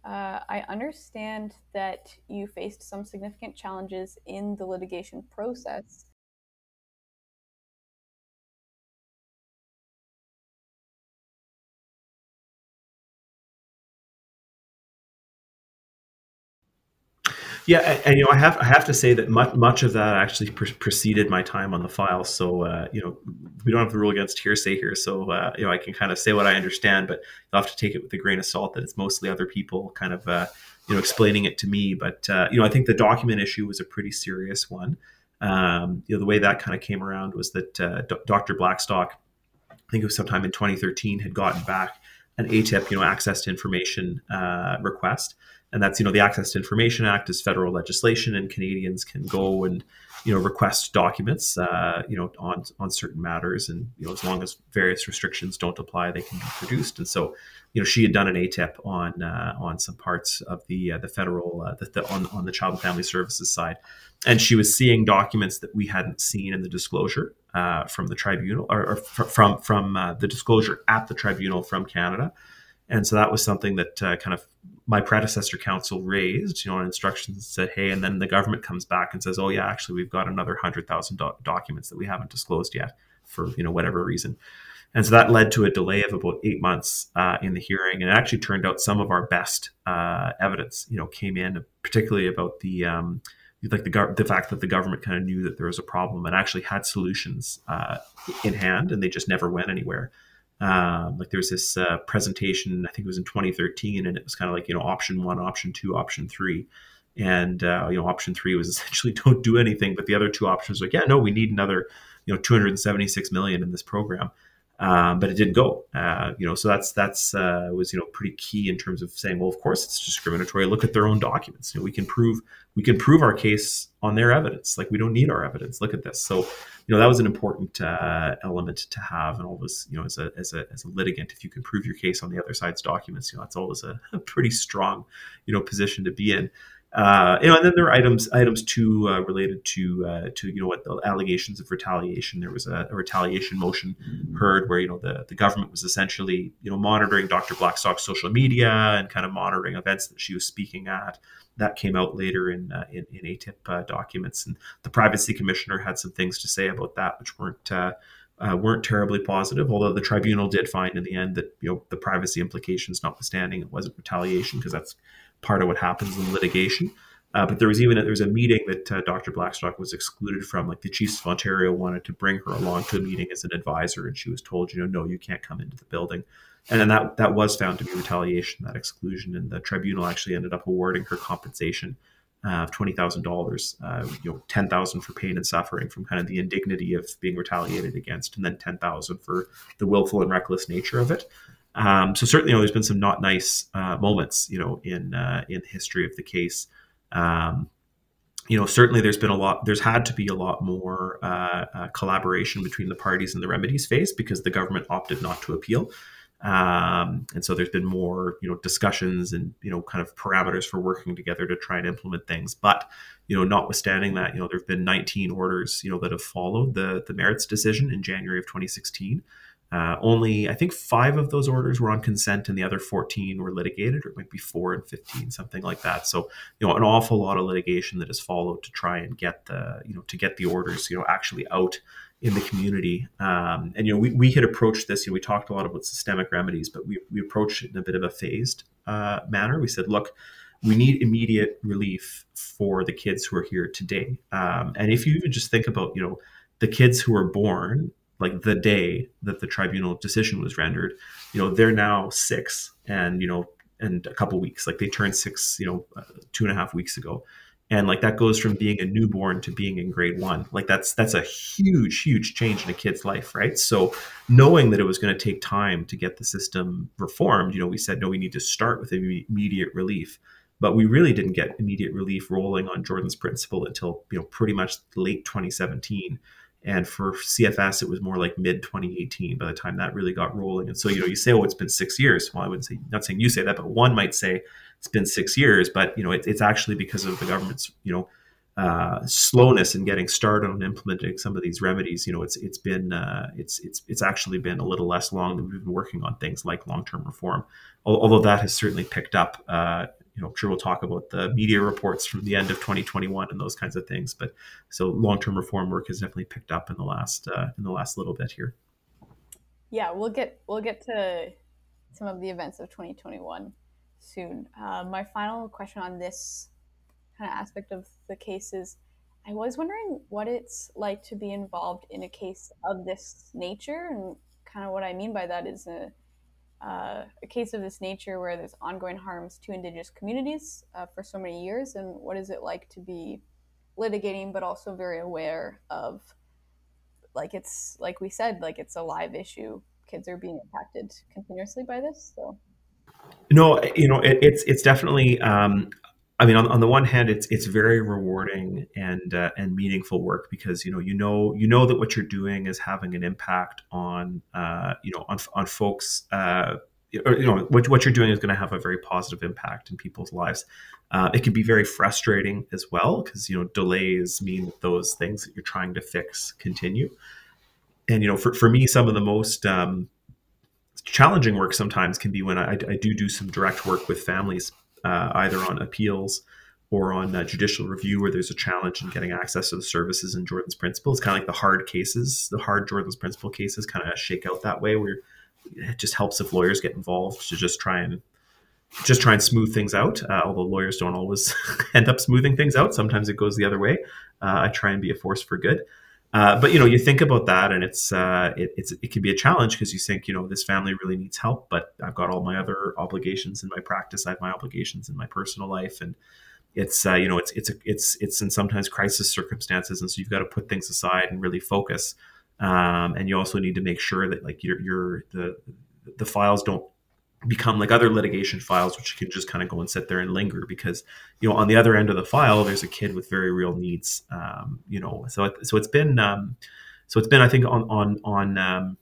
[SPEAKER 2] uh, I understand that you faced some significant challenges in the litigation process
[SPEAKER 3] Yeah, and, you know, I have I have to say that much much of that actually pre- preceded my time on the file. So uh, you know, we don't have the rule against hearsay here. So uh, you know, I can kind of say what I understand, but you'll have to take it with a grain of salt that it's mostly other people kind of uh, you know explaining it to me. But uh, you know, I think the document issue was a pretty serious one. Um, you know, the way that kind of came around was that uh, Dr. Blackstock, I think it was sometime in 2013, had gotten back an ATIP, you know, access to information uh, request and that's you know the Access to Information Act is federal legislation, and Canadians can go and you know request documents uh, you know on on certain matters, and you know as long as various restrictions don't apply, they can be produced. And so you know she had done an ATIP on uh, on some parts of the uh, the federal uh, the, the, on on the Child and Family Services side, and she was seeing documents that we hadn't seen in the disclosure uh, from the tribunal or, or from from uh, the disclosure at the tribunal from Canada. And so that was something that uh, kind of my predecessor counsel raised, you know, on instructions said, hey, and then the government comes back and says, oh yeah, actually we've got another hundred thousand do- documents that we haven't disclosed yet for you know whatever reason. And so that led to a delay of about eight months uh, in the hearing, and it actually turned out some of our best uh, evidence, you know, came in, particularly about the um, like the the fact that the government kind of knew that there was a problem and actually had solutions uh, in hand, and they just never went anywhere. Um, like there was this uh, presentation, I think it was in 2013, and it was kind of like you know option one, option two, option three, and uh, you know option three was essentially don't do anything, but the other two options were like yeah, no, we need another you know 276 million in this program, um, but it didn't go. Uh, you know, so that's that's uh, was you know pretty key in terms of saying, well, of course it's discriminatory. Look at their own documents. You know, we can prove we can prove our case on their evidence. Like we don't need our evidence. Look at this. So you know that was an important uh, element to have and always you know as a, as a as a litigant if you can prove your case on the other side's documents you know that's always a, a pretty strong you know position to be in uh, you know, and then there are items items too uh, related to uh, to you know what the allegations of retaliation. There was a, a, retaliation motion heard where you know the, the government was essentially you know monitoring Dr. Blackstock's social media and kind of monitoring events that she was speaking at that came out later in uh, in, in, ATIP uh, documents, and the privacy commissioner had some things to say about that, which weren't uh, uh, weren't terribly positive. Although the tribunal did find in the end that you know the privacy implications notwithstanding, it wasn't retaliation because that's part of what happens in litigation. Uh, but there was even a, there was a meeting that uh, Dr. Blackstock was excluded from. Like the Chiefs of Ontario wanted to bring her along to a meeting as an advisor, and she was told, you know, no, you can't come into the building and then that that was found to be retaliation, that exclusion, and the tribunal actually ended up awarding her compensation uh, of twenty thousand uh, dollars, you know, ten thousand for pain and suffering from kind of the indignity of being retaliated against, and then ten thousand for the willful and reckless nature of it. Um, so certainly, you know, there's been some not nice uh, moments, you know, in uh, in the history of the case. Um, you know, certainly there's been a lot. There's had to be a lot more uh, uh, collaboration between the parties in the remedies phase because the government opted not to appeal. Um, and so there's been more, you know, discussions and you know, kind of parameters for working together to try and implement things. But you know, notwithstanding that, you know, there have been 19 orders, you know, that have followed the the merits decision in January of 2016. Uh, only, I think, five of those orders were on consent, and the other 14 were litigated, or it might be four and 15, something like that. So, you know, an awful lot of litigation that has followed to try and get the, you know, to get the orders, you know, actually out in the community. Um, and you know, we, we had approached this. You know, we talked a lot about systemic remedies, but we we approached it in a bit of a phased uh, manner. We said, look, we need immediate relief for the kids who are here today. Um, and if you even just think about, you know, the kids who were born like the day that the tribunal decision was rendered, you know, they're now six and, you know, and a couple weeks, like they turned six, you know, uh, two and a half weeks ago. And like that goes from being a newborn to being in grade one. Like that's that's a huge, huge change in a kid's life, right? So knowing that it was going to take time to get the system reformed, you know, we said no, we need to start with immediate relief but we really didn't get immediate relief rolling on Jordan's principle until you know pretty much late 2017 and for CFS, it was more like mid 2018 by the time that really got rolling. And so, you know, you say, oh, it's been six years. Well, I wouldn't say, not saying you say that, but one might say it's been six years. But, you know, it, it's actually because of the government's, you know, uh, slowness in getting started on implementing some of these remedies. You know, it's it's been uh, it's it's it's actually been a little less long than we've been working on things like long term reform. Although that has certainly picked up uh, you know, I'm sure we'll talk about the media reports from the end of 2021 and those kinds of things. But so long-term reform work has definitely picked up in the last uh, in the last little bit here.
[SPEAKER 2] Yeah, we'll get we'll get to some of the events of 2021 soon. Uh, my final question on this kind of aspect of the case is, I was wondering what it's like to be involved in a case of this nature, and kind of what I mean by that is a uh, a case of this nature where there's ongoing harms to indigenous communities uh, for so many years and what is it like to be litigating but also very aware of like it's like we said like it's a live issue. Kids are being impacted continuously by this so.
[SPEAKER 3] No you know it, it's it's definitely um, I mean, on, on the one hand, it's it's very rewarding and uh, and meaningful work because you know you know you know that what you're doing is having an impact on uh, you know on on folks. Uh, or, you know what, what you're doing is going to have a very positive impact in people's lives. Uh, it can be very frustrating as well because you know delays mean that those things that you're trying to fix continue. And you know, for, for me, some of the most um, challenging work sometimes can be when I, I do do some direct work with families uh, either on appeals or on uh, judicial review where there's a challenge in getting access to the services in Jordan's principle. It's kind of like the hard cases, the hard Jordan's principle cases kind of shake out that way where it just helps if lawyers get involved to just try and just try and smooth things out. Uh, although lawyers don't always end up smoothing things out. Sometimes it goes the other way. Uh, I try and be a force for good. Uh, but you know, you think about that, and it's uh, it, it's it can be a challenge because you think you know this family really needs help, but I've got all my other obligations in my practice. I have my obligations in my personal life, and it's uh, you know it's it's a, it's it's in sometimes crisis circumstances, and so you've got to put things aside and really focus. Um, and you also need to make sure that like your your the the files don't become like other litigation files which can just kind of go and sit there and linger because you know on the other end of the file there's a kid with very real needs um, you know so so it's been um, so it's been i think on on on um,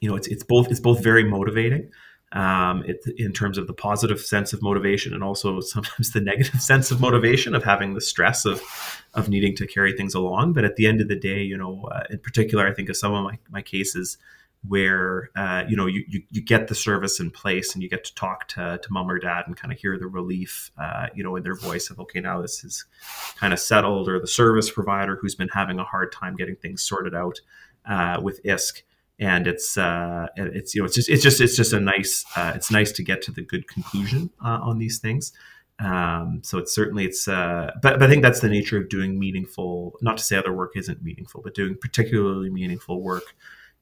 [SPEAKER 3] you know it's it's both it's both very motivating um, it, in terms of the positive sense of motivation and also sometimes the negative sense of motivation of having the stress of of needing to carry things along. But at the end of the day you know uh, in particular i think of some of my, my cases where uh, you know you, you, you get the service in place and you get to talk to, to mom or dad and kind of hear the relief uh, you know in their voice of okay now this is kind of settled or the service provider who's been having a hard time getting things sorted out uh, with ISC. And it's uh, it's you know it's just it's just it's just a nice uh, it's nice to get to the good conclusion uh, on these things. Um, so it's certainly it's uh, but, but I think that's the nature of doing meaningful not to say other work isn't meaningful but doing particularly meaningful work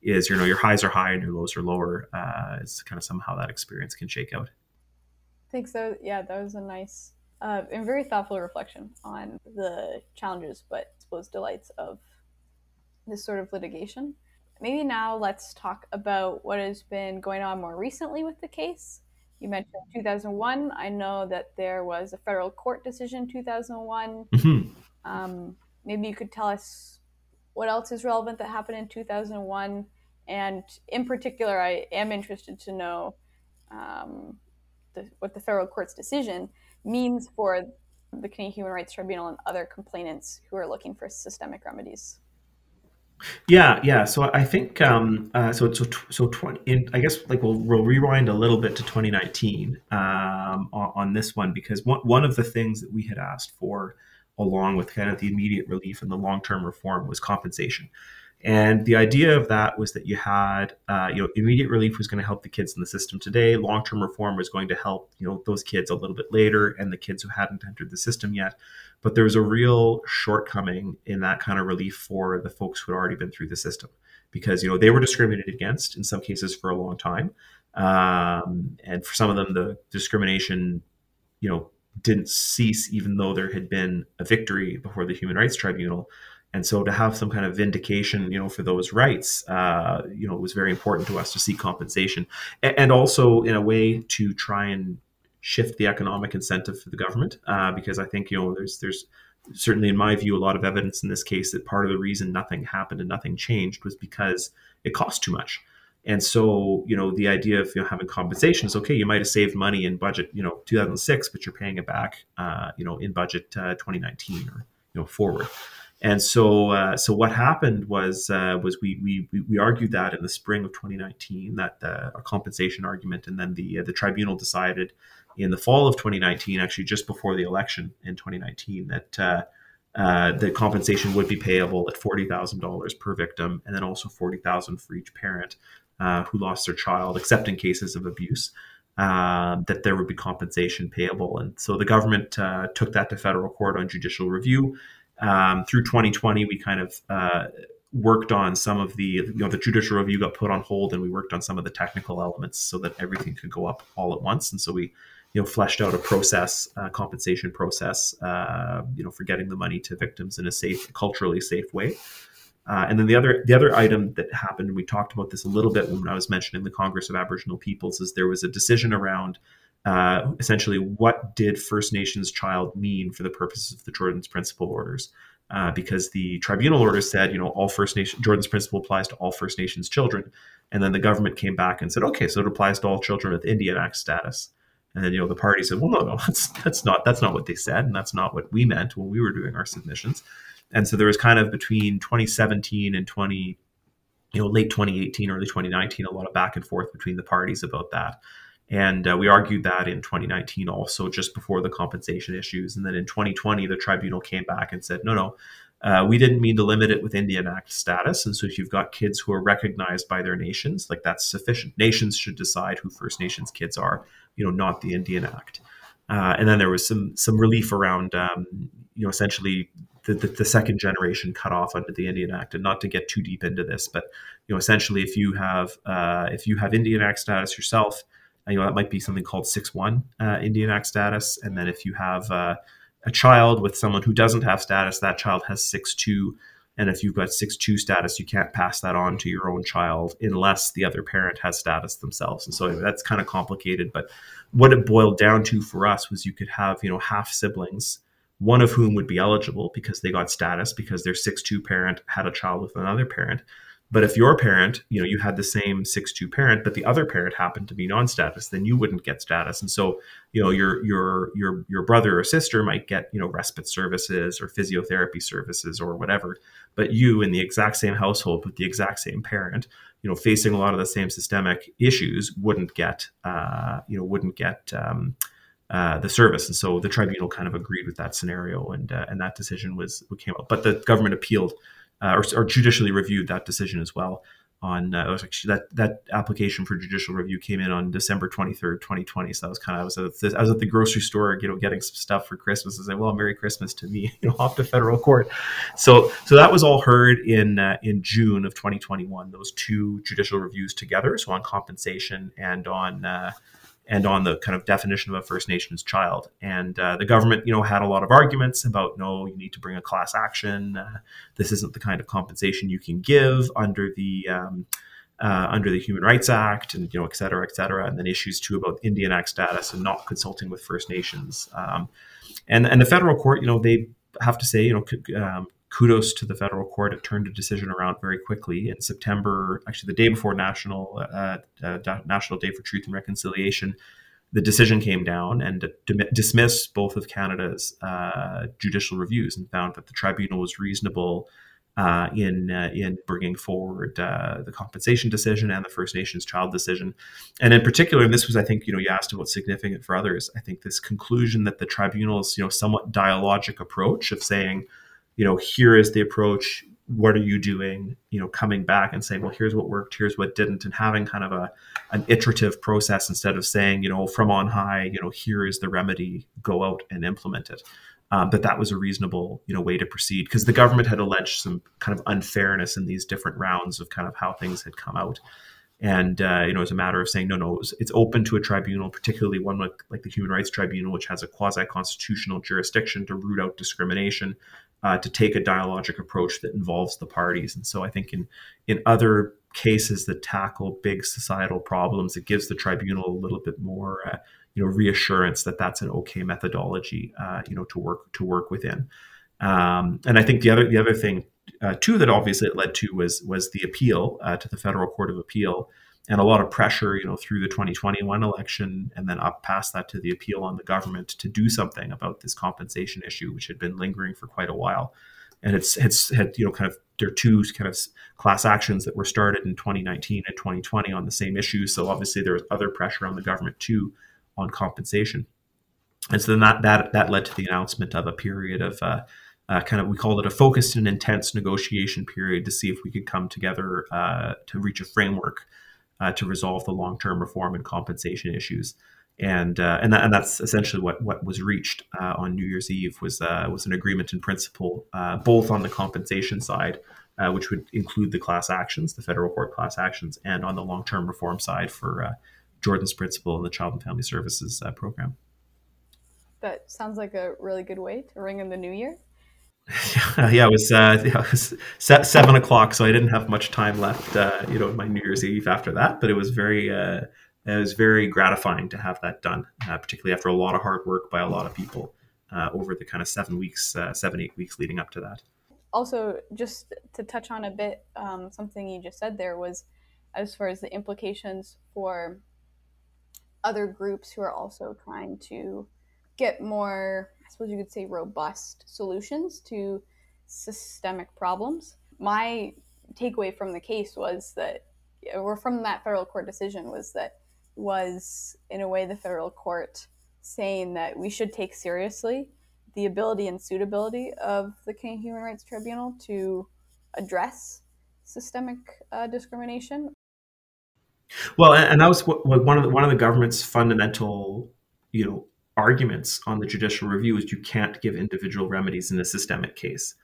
[SPEAKER 3] is you know your highs are high and your lows are lower. Uh, is kind of somehow that experience can shake out.
[SPEAKER 2] Thanks. So yeah, that was a nice uh, and very thoughtful reflection on the challenges, but I suppose delights of this sort of litigation. Maybe now let's talk about what has been going on more recently with the case. You mentioned 2001. I know that there was a federal court decision 2001. Mm-hmm. Um, maybe you could tell us what else is relevant that happened in 2001 and in particular, I am interested to know um, the, what the federal court's decision means for the Canadian Human Rights Tribunal and other complainants who are looking for systemic remedies.
[SPEAKER 3] Yeah, yeah. So I think um, uh, so. So so twenty. In, I guess like we'll we'll rewind a little bit to 2019 um, on, on, this one because one one of the things that we had asked for, along with kind of the immediate relief and the long term reform, was compensation And the idea of that was that you had, uh, you know, immediate relief was going to help the kids in the system today. Long-term reform was going to help, you know, those kids a little bit later and the kids who hadn't entered the system yet. But there was a real shortcoming in that kind of relief for the folks who had already been through the system, because you know they were discriminated against in some cases for a long time, um, and for some of them the discrimination, you know, didn't cease even though there had been a victory before the Human Rights Tribunal. And so to have some kind of vindication, you know, for those rights, uh, you know, was very important to us to seek compensation, and also in a way to try and shift the economic incentive for the government, uh, because I think you know there's there's certainly in my view a lot of evidence in this case that part of the reason nothing happened and nothing changed was because it cost too much. And so, you know, the idea of you know, having compensation is okay. You might have saved money in budget, you know, 2006, but you're paying it back, uh, you know, in budget uh, 2019 or you know forward. And so, uh, so what happened was uh, was we, we we argued that in the spring of 2019 that uh, a compensation argument, and then the uh, the tribunal decided in the fall of 2019, actually just before the election in 2019, that uh, uh, the compensation would be payable at forty thousand dollars per victim, and then also forty thousand for each parent who lost their child, except in cases of abuse. that there would be compensation payable, and so the government took that to federal court on judicial review um, through 2020, we kind of uh, worked on some of the, you know, the judicial review got put on hold, and we worked on some of the technical elements so that everything could go up all at once. And so we, you know, fleshed out a process, uh, compensation process, uh, you know, for getting the money to victims in a safe, culturally safe way. Uh, and then the other the other item that happened, and we talked about this a little bit when I was mentioning the Congress of Aboriginal Peoples, is there was a decision around uh, essentially what did First Nations child mean for the purposes of the Jordan's Principle orders. Uh, because the tribunal order said, you know, all First Nation Jordan's principle applies to all First Nations children, and then the government came back and said, okay, so it applies to all children with Indian Act status. And then you know the party said, well, no, no, that's that's not that's not what they said, and that's not what we meant when we were doing our submissions. And so there was kind of between 2017 and 20, you know, late 2018, early 2019, a lot of back and forth between the parties about that. And uh, we argued that in 2019 also, just before the compensation issues. And then in 2020, the tribunal came back and said, no, no, uh, we didn't mean to limit it with Indian Act status. And so if you've got kids who are recognized by their nations, like that's sufficient. Nations should decide who First Nations kids are, you know, not the Indian Act. Uh, and then there was some some relief around, um, you know, essentially the, the, the, second generation cut off under the Indian Act. And not to get too deep into this, but you know, essentially, if you have uh, if you have Indian Act status yourself, you know that might be something called six one uh, Indian Act status, and then if you have uh, a child with someone who doesn't have status, that child has six two, and if you've got six two status, you can't pass that on to your own child unless the other parent has status themselves. And so that's kind of complicated, but what it boiled down to for us was you could have you know half siblings one of whom would be eligible because they got status because their six two parent had a child with another parent but if your parent, you know, you had the same six two parent, but the other parent happened to be non-status, then you wouldn't get status. And so, you know, your your your your brother or sister might get, you know, respite services or physiotherapy services or whatever. But you in the exact same household with the exact same parent, you know, facing a lot of the same systemic issues, wouldn't get, uh, you know, wouldn't get um, uh, the service. And so the tribunal kind of agreed with that scenario, and uh, and that decision was came out. But the government appealed uh, or, or, judicially reviewed that decision as well. On uh, actually that that application for judicial review came in on December twenty third, twenty twenty. So that was kind of I was at the, I was at the grocery store, you know, getting some stuff for Christmas. I said, "Well, Merry Christmas to me," you know, off to federal court. So so that was all heard in uh, in June of twenty twenty one. Those two judicial reviews together, so on compensation and on uh, and on the kind of definition of a First Nations child. And uh, the government, you know, had a lot of arguments about no, you need to bring a class action. Uh, this isn't the kind of compensation you can give under the um, uh, under the Human Rights Act, and you know, et cetera, et cetera. And then issues too about Indian Act status and not consulting with First Nations. Um, and and the federal court, you know, they have to say, you know, um, kudos to the federal court. It turned a decision around very quickly in September, actually the day before National uh, uh, National Day for Truth and Reconciliation. The decision came down and dismissed both of Canada's uh, judicial reviews and found that the tribunal was reasonable uh, in uh, in bringing forward uh, the compensation decision and the First Nations child decision, and in particular, and this was, I think, you know, you asked about significant for others. I think this conclusion that the tribunal's, you know, somewhat dialogic approach of saying, you know, here is the approach. what are you doing? You know coming back and saying well here's what worked here's what didn't and having kind of a an iterative process instead of saying you know from on high you know here is the remedy go out and implement it. Um, that that was a reasonable you know way to proceed because the government had alleged some kind of unfairness in these different rounds of kind of how things had come out. And uh, you know, it's a matter of saying no, no, it's, it's open to a tribunal, particularly one like, like the Human Rights Tribunal, which has a quasi-constitutional jurisdiction to root out discrimination, uh, to take a dialogic approach that involves the parties. And so, I think in in other cases that tackle big societal problems, it gives the tribunal a little bit more, uh, you know, reassurance that that's an okay methodology, uh, you know, to work to work within. Um, and I think the other the other thing uh, too that obviously it led to was was the appeal uh, to the federal court of appeal and a lot of pressure you know through the 2021 election and then up past that to the appeal on the government to do something about this compensation issue which had been lingering for quite a while. And it's it's had you know kind of there are two kind of class actions that were started in 2019 and 2020 on the same issue. So obviously there was other pressure on the government too on compensation. And so then that that that led to the announcement of a period of uh, uh, kind of we called it a focused and intense negotiation period to see if we could come together uh, to reach a framework uh, to resolve the long-term reform and compensation issues and uh, and, that, and that's essentially what what was reached uh, on New Year's Eve was uh, was an agreement in principle both on the compensation side which would include the class actions the federal court class actions and on the long-term reform side for Jordan's principle and the Child and Family Services program.
[SPEAKER 2] That sounds like a really good way to ring in the new year.
[SPEAKER 3] yeah, it was, uh, yeah, it was seven o'clock, so I didn't have much time left. Uh, you know, my New Year's Eve after that, but it was very, uh, it was very gratifying to have that done, uh, particularly after a lot of hard work by a lot of people uh, over the kind of seven weeks, uh, seven eight weeks leading up to that.
[SPEAKER 2] Also, just to touch on a bit, um, something you just said there was, as far as the implications for other groups who are also trying to get more suppose you could say robust solutions to systemic problems. My takeaway from the case was that, or from that federal court decision, was that was in a way the federal court saying that we should take seriously the ability and suitability of the Canadian Human Rights Tribunal to address systemic uh, discrimination.
[SPEAKER 3] Well, and that was one of the, one of the government's fundamental, you know, arguments on the judicial review is you can't give individual remedies in a systemic case.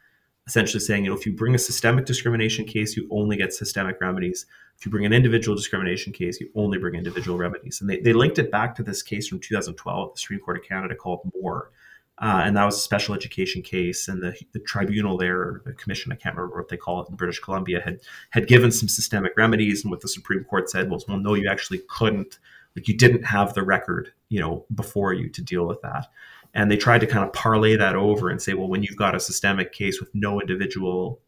[SPEAKER 3] Essentially saying, you know, if you bring a systemic discrimination case, you only get systemic remedies. If you bring an individual discrimination case, you only bring individual remedies. And they, they linked it back to this case from 2012, at the Supreme Court of Canada called Moore. Uh, and that was a special education case, and the, the tribunal there, the commission, I can't remember what they call it in British Columbia, had had given some systemic remedies, and what the Supreme Court said was, well, no, you actually couldn't like you didn't have the record you know before you to deal with that. And they tried to kind of parlay that over and say well when you've got a systemic case with no individual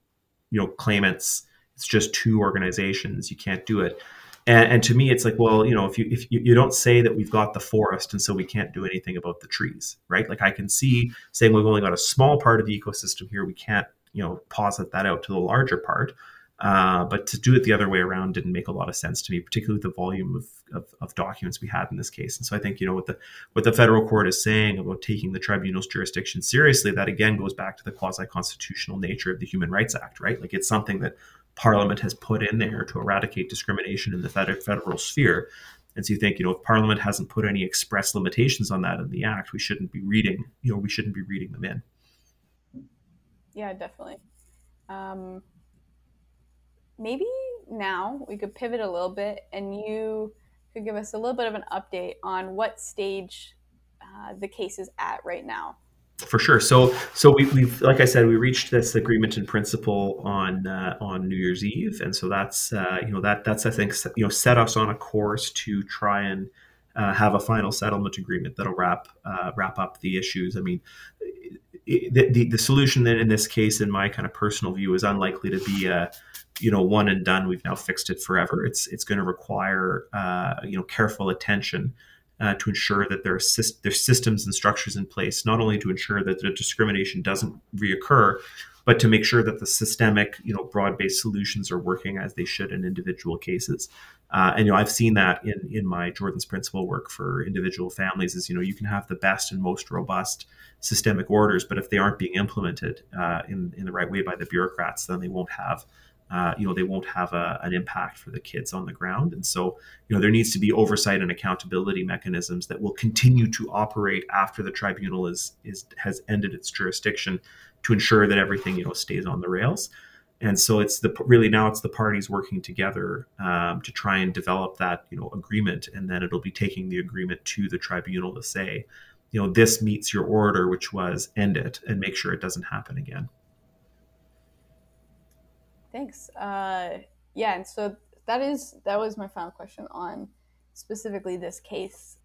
[SPEAKER 3] you know claimants it's just two organizations you can't do it. And, and, to me it's like well you know if you if you, you don't say that we've got the forest and so we can't do anything about the trees right? Like i can see saying we've only got a small part of the ecosystem here we can't you know posit that out to the larger part uh, but to do it the other way around didn't make a lot of sense to me, particularly the volume of, of, of, documents we had in this case. And so I think, you know, what the what the federal court is saying about taking the tribunal's jurisdiction seriously, that again goes back to the quasi-constitutional nature of the Human Rights Act, right? Like it's something that Parliament has put in there to eradicate discrimination in the federal sphere. And so you think, you know, if Parliament hasn't put any express limitations on that in the Act, we shouldn't be reading, you know, we shouldn't be reading them in.
[SPEAKER 2] Yeah, definitely. Um, maybe now we could pivot a little bit and you could give us a little bit of an update on what stage uh, the case is at right now.
[SPEAKER 3] For sure. So, so we, have like I said, we reached this agreement in principle on uh, on New Year's Eve, and so that's uh, you know that that's I think you know set us on a course to try and uh, have a final settlement agreement that'll wrap uh, wrap up the issues. I mean, the, the, the solution in this case, in my kind of personal view, is unlikely to be a you know one and done. We've now fixed it forever. It's it's going to require uh, you know careful attention uh, to ensure that there are there's systems and structures in place, not only to ensure that the discrimination doesn't reoccur, but to make sure that the systemic, you know, broad-based solutions are working as they should in individual cases. Uh, and you know, I've seen that in in my Jordan's principle work for individual families. Is you know, you can have the best and most robust systemic orders, but if they aren't being implemented uh, in in the right way by the bureaucrats, then they won't have. Uh, you know they won't have a, an impact for the kids on the ground. And so you know there needs to be oversight and accountability mechanisms that will continue to operate after the tribunal is is has ended its jurisdiction to ensure that everything you know stays on the rails. And so it's the really now it's the parties working together um, to try and develop that you know agreement. And then it'll be taking the agreement to the tribunal to say you know this meets your order which was end it and make sure it doesn't happen again
[SPEAKER 2] thanks uh, yeah and so that is that was my final question on specifically this case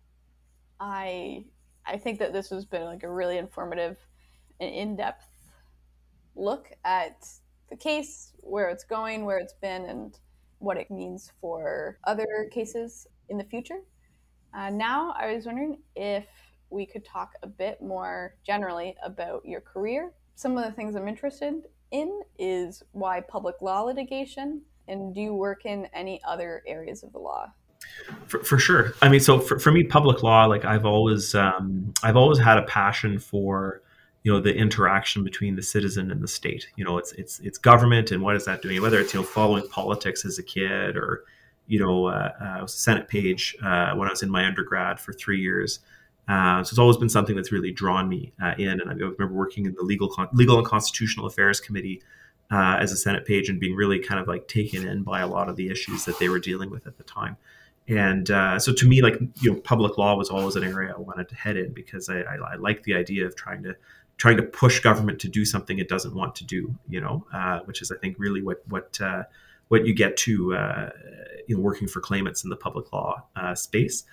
[SPEAKER 2] i i think that this has been like a really informative and in-depth look at the case, where it's going, where it's been, and what it means for other cases in the future. Uh, now, I was wondering if we could talk a bit more generally about your career. Some of the things I'm interested in is why public law litigation, and do you work in any other areas of the law?
[SPEAKER 3] For, for sure. I mean, so for, for me, public law, like I've always, um, I've always had a passion for you know the interaction between the citizen and the state you know it's it's it's government and what is that doing whether it's you know following politics as a kid or you know uh, uh, I was a senate page uh, when i was in my undergrad for three years uh, so it's always been something that's really drawn me uh, in and i remember working in the legal con- legal and constitutional affairs committee uh, as a senate page and being really kind of like taken in by a lot of the issues that they were dealing with at the time and so to me like you know public law was always an area i wanted to head in because i, I, I like the idea of trying to trying to push government to do something it doesn't want to do, you know, uh, which is I think really what what uh, what you get to uh, you know working for claimants in the public law uh, space.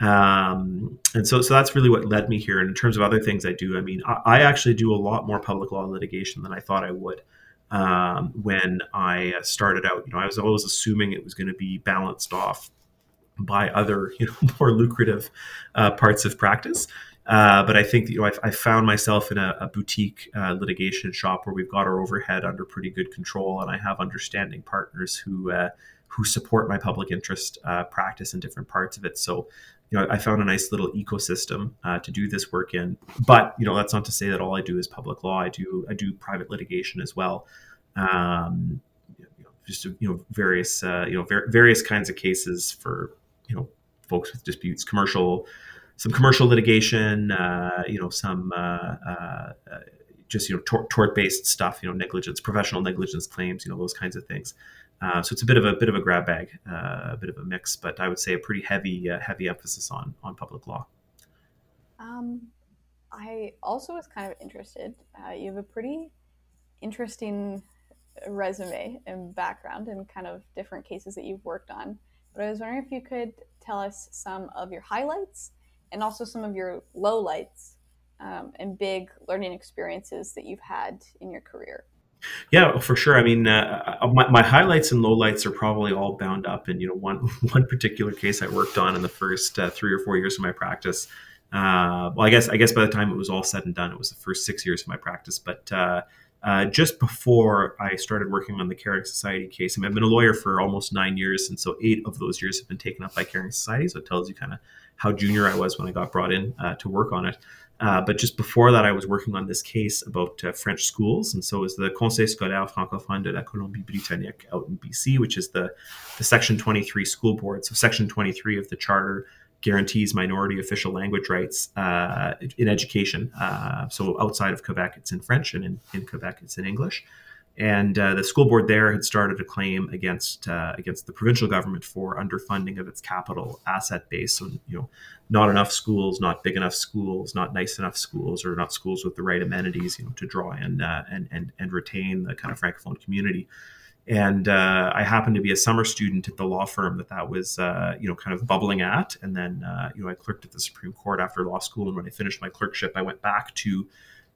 [SPEAKER 3] Um, and so, so that's really what led me here. And in terms of other things I do, I mean, I, I actually do a lot more public law litigation than I thought I would um, when I started out. You know, I was always assuming it was going to be balanced off by other, you know, more lucrative uh, parts of practice. Uh, but I think you know I, I found myself in a, a boutique uh, litigation shop where we've got our overhead under pretty good control, and I have understanding partners who uh, who support my public interest uh, practice in different parts of it. So, you know, I found a nice little ecosystem uh, to do this work in. But you know, that's not to say that all I do is public law. I do I do private litigation as well. Um, you know, just you know various you know ver- various kinds of cases for you know folks with disputes, commercial some commercial litigation, uh, you know, some uh, uh, just you know tort, tort based stuff, you know, negligence, professional negligence claims, you know, those kinds of things. Uh, so it's a bit of a bit of a grab bag, uh, a bit of a mix, but I would say a pretty heavy uh, heavy emphasis on on public law.
[SPEAKER 2] Um, I also was kind of interested. you have a pretty interesting resume and background and kind of different cases that you've worked on. But I was wondering if you could tell us some of your highlights and also some of your lowlights um, and big learning experiences that you've had in your career.
[SPEAKER 3] Yeah, for sure. I mean, uh, uh, my, my, highlights and lowlights are probably all bound up in you know one one particular case I worked on in the first uh, three or four years of my practice. Uh, well, I guess I guess by the time it was all said and done, it was the first six years of my practice. But uh, uh, just before I started working on the Caring Society case, I mean, I've been a lawyer for almost nine years, and so eight of those years have been taken up by Caring Society. So it tells you kind of how junior I was when I got brought in to work on it. Uh, but just before that, I was working on this case about uh, French schools, and so it was the Conseil scolaire francophone de la Colombie-Britannique out in BC, which is the the Section 23 school board. So Section 23 of the charter guarantees minority official language rights uh, in education. Uh, so outside of Quebec, it's in French, and in, in Quebec, it's in English. And uh, the school board there had started a claim against uh, against the provincial government for underfunding of its capital asset base. So you know, not enough schools, not big enough schools, not nice enough schools, or not schools with the right amenities, you know, to draw in uh, and and and retain the kind of francophone community and uh, I happened to be a summer student at the law firm that that was, uh, you know, kind of bubbling at. And then, uh, you know, I clerked at the Supreme Court after law school, and when I finished my clerkship, I went back to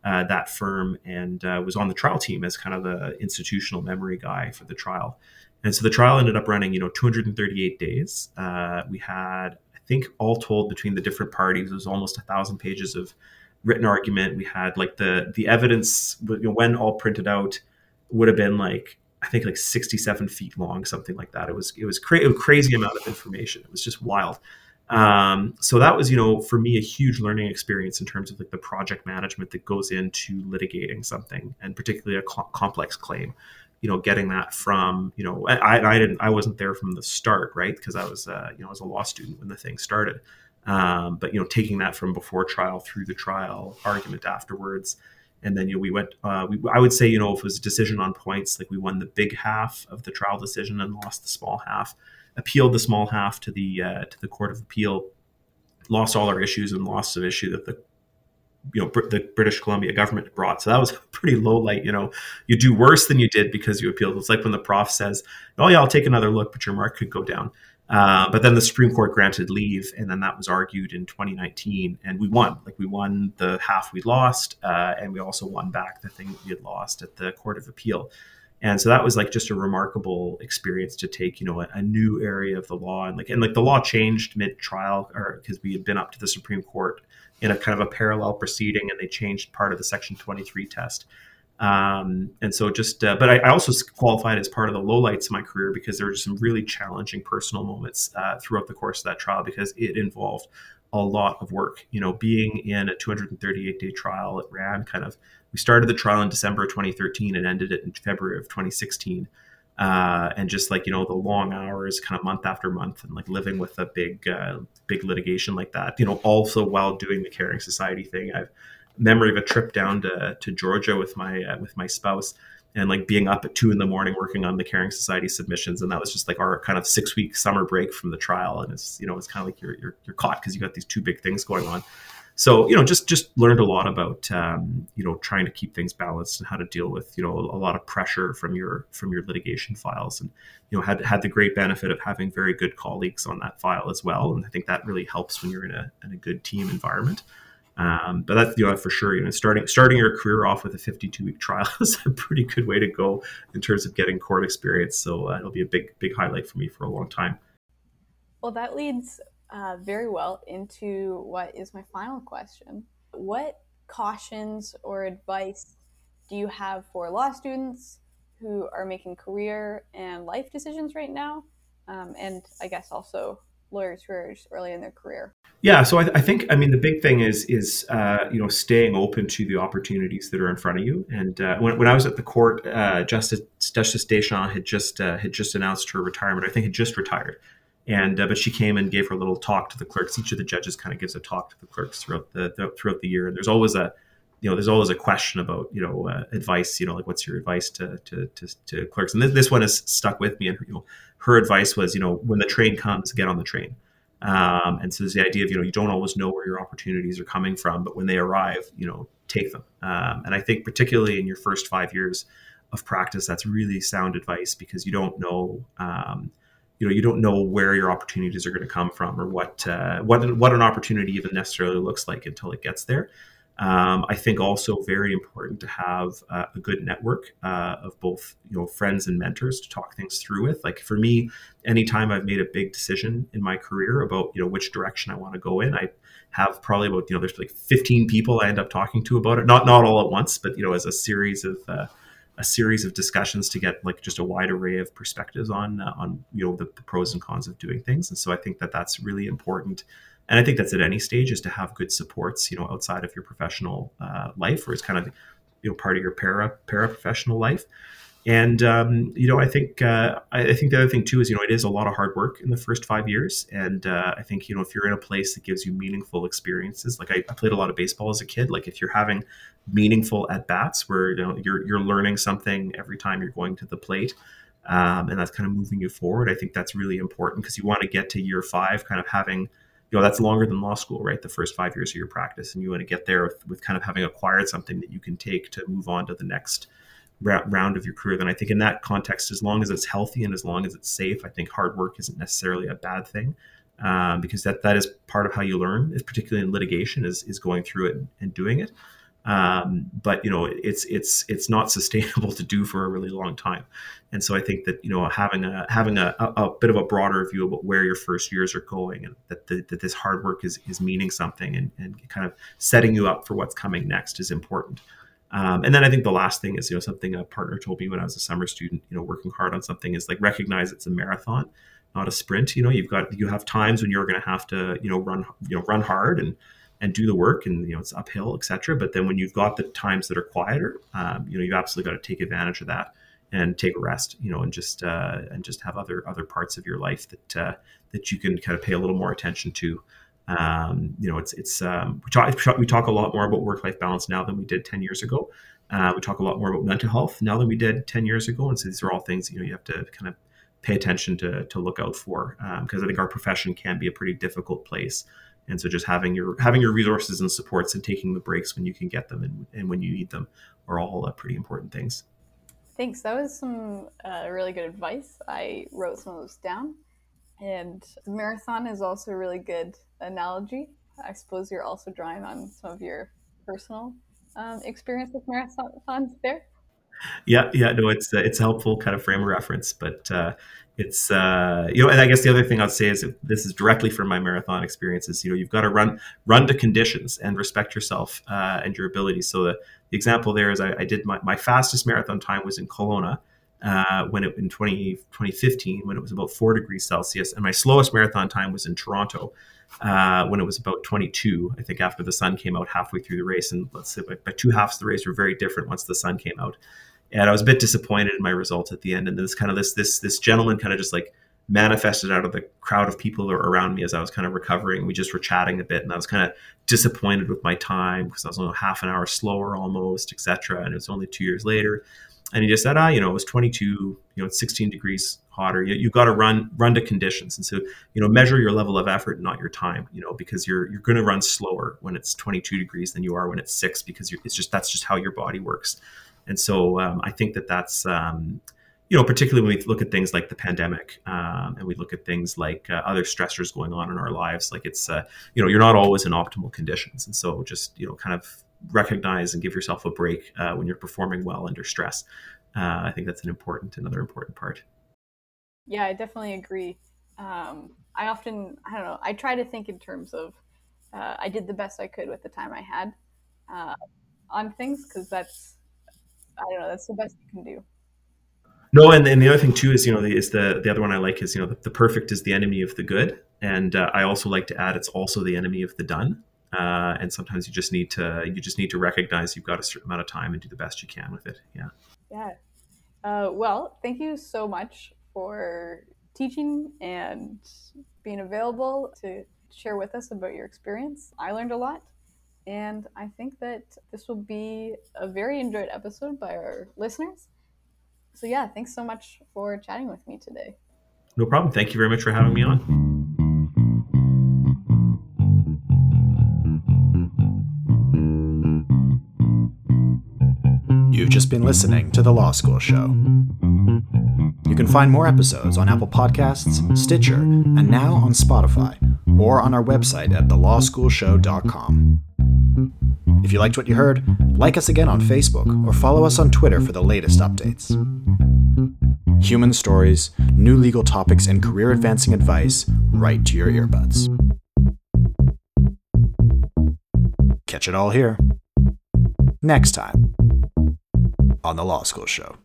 [SPEAKER 3] uh, that firm and uh, was on the trial team as kind of the institutional memory guy for the trial. And so the trial ended up running, you know, 238 days. Uh, we had, I think, all told between the different parties, it was almost a thousand pages of written argument. We had like the the evidence, you know, when all printed out, would have been like I think like 67 feet long, something like that. It was it was, cra- a crazy amount of information. It was just wild. Um, so that was, you know, for me, a huge learning experience in terms of like the project management that goes into litigating something, and particularly a co- complex claim. You know, getting that from, you know, I, I didn't, I wasn't there from the start, right? Because I was, uh, you know, I was a law student when the thing started. Um, but you know, taking that from before trial through the trial, argument afterwards, and then you know, we went. Uh, we, I would say you know if it was a decision on points, like we won the big half of the trial decision and lost the small half. Appealed the small half to the uh, to the court of appeal, lost all our issues and lost an issue that the you know Br- the British Columbia government brought. So that was pretty low light. You know, you do worse than you did because you appealed. It's like when the prof says, "Oh yeah, I'll take another look," but your mark could go down. Uh, but then the Supreme Court granted leave, and then that was argued in 2019, and we won. Like we won the half we lost, uh, and we also won back the thing we had lost at the Court of Appeal. And so that was like just a remarkable experience to take, you know, a, a new area of the law, and like and like the law changed mid trial, or because we had been up to the Supreme Court in a kind of a parallel proceeding, and they changed part of the Section 23 test. Um, and so just, uh, but I, I, also qualified as part of the lowlights of my career because there were just some really challenging personal moments uh, throughout the course of that trial because it involved a lot of work. You know, being in a 238 day trial, it ran kind of. We started the trial in December 2013 and ended it in February of 2016. Uh, and just like you know the long hours kind of month after month and like living with a big uh, big litigation like that you know also while doing the caring society thing i've memory of a trip down to, to Georgia with my uh, with my spouse and like being up at two in the morning working on the Caring Society submissions, and that was just like our kind of six week summer break from the trial, and it's you know it's kind of like you're you're, you're caught because you got these two big things going on. So you know just just learned a lot about um, you know trying to keep things balanced and how to deal with you know a, lot of pressure from your from your litigation files, and you know had had the great benefit of having very good colleagues on that file as well, and I think that really helps when you're in a in a good team environment. Um, but that's you know for sure. You know, starting starting your career off with a 52 week trial is a pretty good way to go in terms of getting court experience. So uh, it'll be a big big highlight for me for a long time.
[SPEAKER 2] Well, that leads uh, very well into what is my final question. What cautions or advice do you have for law students who are making career and life decisions right now? Um, and I guess also lawyers who are just early in their career?
[SPEAKER 3] Yeah, so I, I, think I mean the big thing is is uh, you know staying open to the opportunities that are in front of you. And uh, when, when I was at the court, uh, Justice Justice Deschamps had just uh, had just announced her retirement. I think had just retired, and uh, but she came and gave her little talk to the clerks. Each of the judges kind of gives a talk to the clerks throughout the, the throughout the year. And there's always a you know, there's always a question about, you know, uh, advice, you know, like what's your advice to, to, to, to clerks? And this, this one has stuck with me. And, you know, her advice was, you know, when the train comes, get on the train. Um, and so there's the idea of, you know, you don't always know where your opportunities are coming from, but when they arrive, you know, take them. Um, and I think particularly in your first five years of practice, that's really sound advice because you don't know, um, you know, you don't know where your opportunities are going to come from or what, uh, what, what an opportunity even necessarily looks like until it gets there. Um, I think also very important to have uh, a good network uh, of both you know friends and mentors to talk things through with. Like for me, anytime I've made a big decision in my career about you know which direction I want to go in, I have probably about you know there's like 15 people I end up talking to about it. Not not all at once, but you know as a series of uh, a series of discussions to get like just a wide array of perspectives on uh, on you know the, the pros and cons of doing things. And so I think that that's really important and I think that's at any stage is to have good supports, you know, outside of your professional uh, life, or it's kind of you know part of your para para professional life. And um, you know, I think uh, I think the other thing too is you know it is a lot of hard work in the first five years, and uh, I think you know if you're in a place that gives you meaningful experiences, like I, I played a lot of baseball as a kid, like if you're having meaningful at bats where you know you're you're learning something every time you're going to the plate, um, and that's kind of moving you forward. I think that's really important because you want to get to year five, kind of having you know that's longer than law school right the first five years of your practice and you want to get there with, with kind of having acquired something that you can take to move on to the next round of your career then i think in that context as long as it's healthy and as long as it's safe i think hard work isn't necessarily a bad thing um, because that that is part of how you learn particularly in litigation is, is going through it and doing it. Um, but you know it's it's it's not sustainable to do for a really long time. And so i think that you know having a having a, a, bit of a broader view about where your first years are going and that, the, that this hard work is is meaning something and, and kind of setting you up for what's coming next is important Um, and then I think the last thing is, you know, something a partner told me when I was a summer student, you know, working hard on something is like recognize it's a marathon, not a sprint. You know, you've got you have times when you're going to have to, you know, run, you know, run hard and and do the work, and you know, it's uphill, etc. But then when you've got the times that are quieter, um, you know, you've absolutely got to take advantage of that and take a rest, you know, and just uh, and just have other other parts of your life that uh, that you can kind of pay a little more attention to. Um, you know, it's it's um, we talk we talk a lot more about work life balance now than we did ten years ago. Uh, we talk a lot more about mental health now than we did ten years ago, and so these are all things you know you have to kind of pay attention to to look out for because um, I think our profession can be a pretty difficult place. And so just having your having your resources and supports and taking the breaks when you can get them and, and when you need them are all uh, pretty important things.
[SPEAKER 2] Thanks. That was some uh, really good advice. I wrote some of those down. And marathon is also a really good analogy. I suppose you're also drawing on some of your personal um, experience with marathons there.
[SPEAKER 3] Yeah, yeah, no, it's uh, it's a helpful kind of frame of reference, but uh, it's uh, you know, and I guess the other thing I'd say is this is directly from my marathon experiences. You know, you've got to run run to conditions and respect yourself uh, and your abilities. So the, the example there is I, I did my, my fastest marathon time was in Kelowna, uh, when it in 20, 2015 when it was about four degrees Celsius, and my slowest marathon time was in Toronto uh, when it was about 22. I think after the sun came out halfway through the race, and let's say by, two halves of the race were very different once the sun came out, and I was a bit disappointed in my result at the end. And this kind of this this this gentleman kind of just like manifested out of the crowd of people around me as I was kind of recovering. We just were chatting a bit, and I was kind of disappointed with my time because I was only half an hour slower almost, etc. And it was only two years later and he just said, ah, you know, it was 22, you know, it's 16 degrees hotter. You, you got to run run to conditions, and so you know, measure your level of effort, not your time. You know, because you're you're going to run slower when it's 22 degrees than you are when it's six, because it's just that's just how your body works. And so um, I think that that's um, you know, particularly when we look at things like the pandemic, um, and we look at things like uh, other stressors going on in our lives, like it's uh, you know, you're not always in optimal conditions, and so just you know, kind of recognize and give yourself a break uh, when you're performing well under stress. Uh, I think that's an important, another important part.
[SPEAKER 2] Yeah, I definitely agree. Um, I often, I don't know, I try to think in terms of uh, I did the best I could with the time I had uh, on things because that's, I don't know, that's the best you can do.
[SPEAKER 3] No, and, and the other thing too is you know the, is the the other one I like is you know the, the perfect is the enemy of the good, and uh, I also like to add it's also the enemy of the done uh, and sometimes you just need to you just need to recognize you've got a certain amount of time and do the best you can with it. Yeah.
[SPEAKER 2] Yeah. Uh, well thank you so much for teaching and being available to share with us about your experience. I learned a lot and i think that this will be a very enjoyed episode by our listeners. So yeah thanks so much for chatting with me today.
[SPEAKER 3] No problem. Thank you very much for having me on
[SPEAKER 1] You've just been listening to The Law School Show. You can find more episodes on Apple Podcasts, Stitcher, and now on Spotify, or on our website at thelawschoolshow.com. If you liked what you heard, like us again on Facebook or follow us on Twitter for the latest updates. Human stories, new legal topics, and career advancing advice right to your earbuds. Catch it all here. Next time on The Law School Show.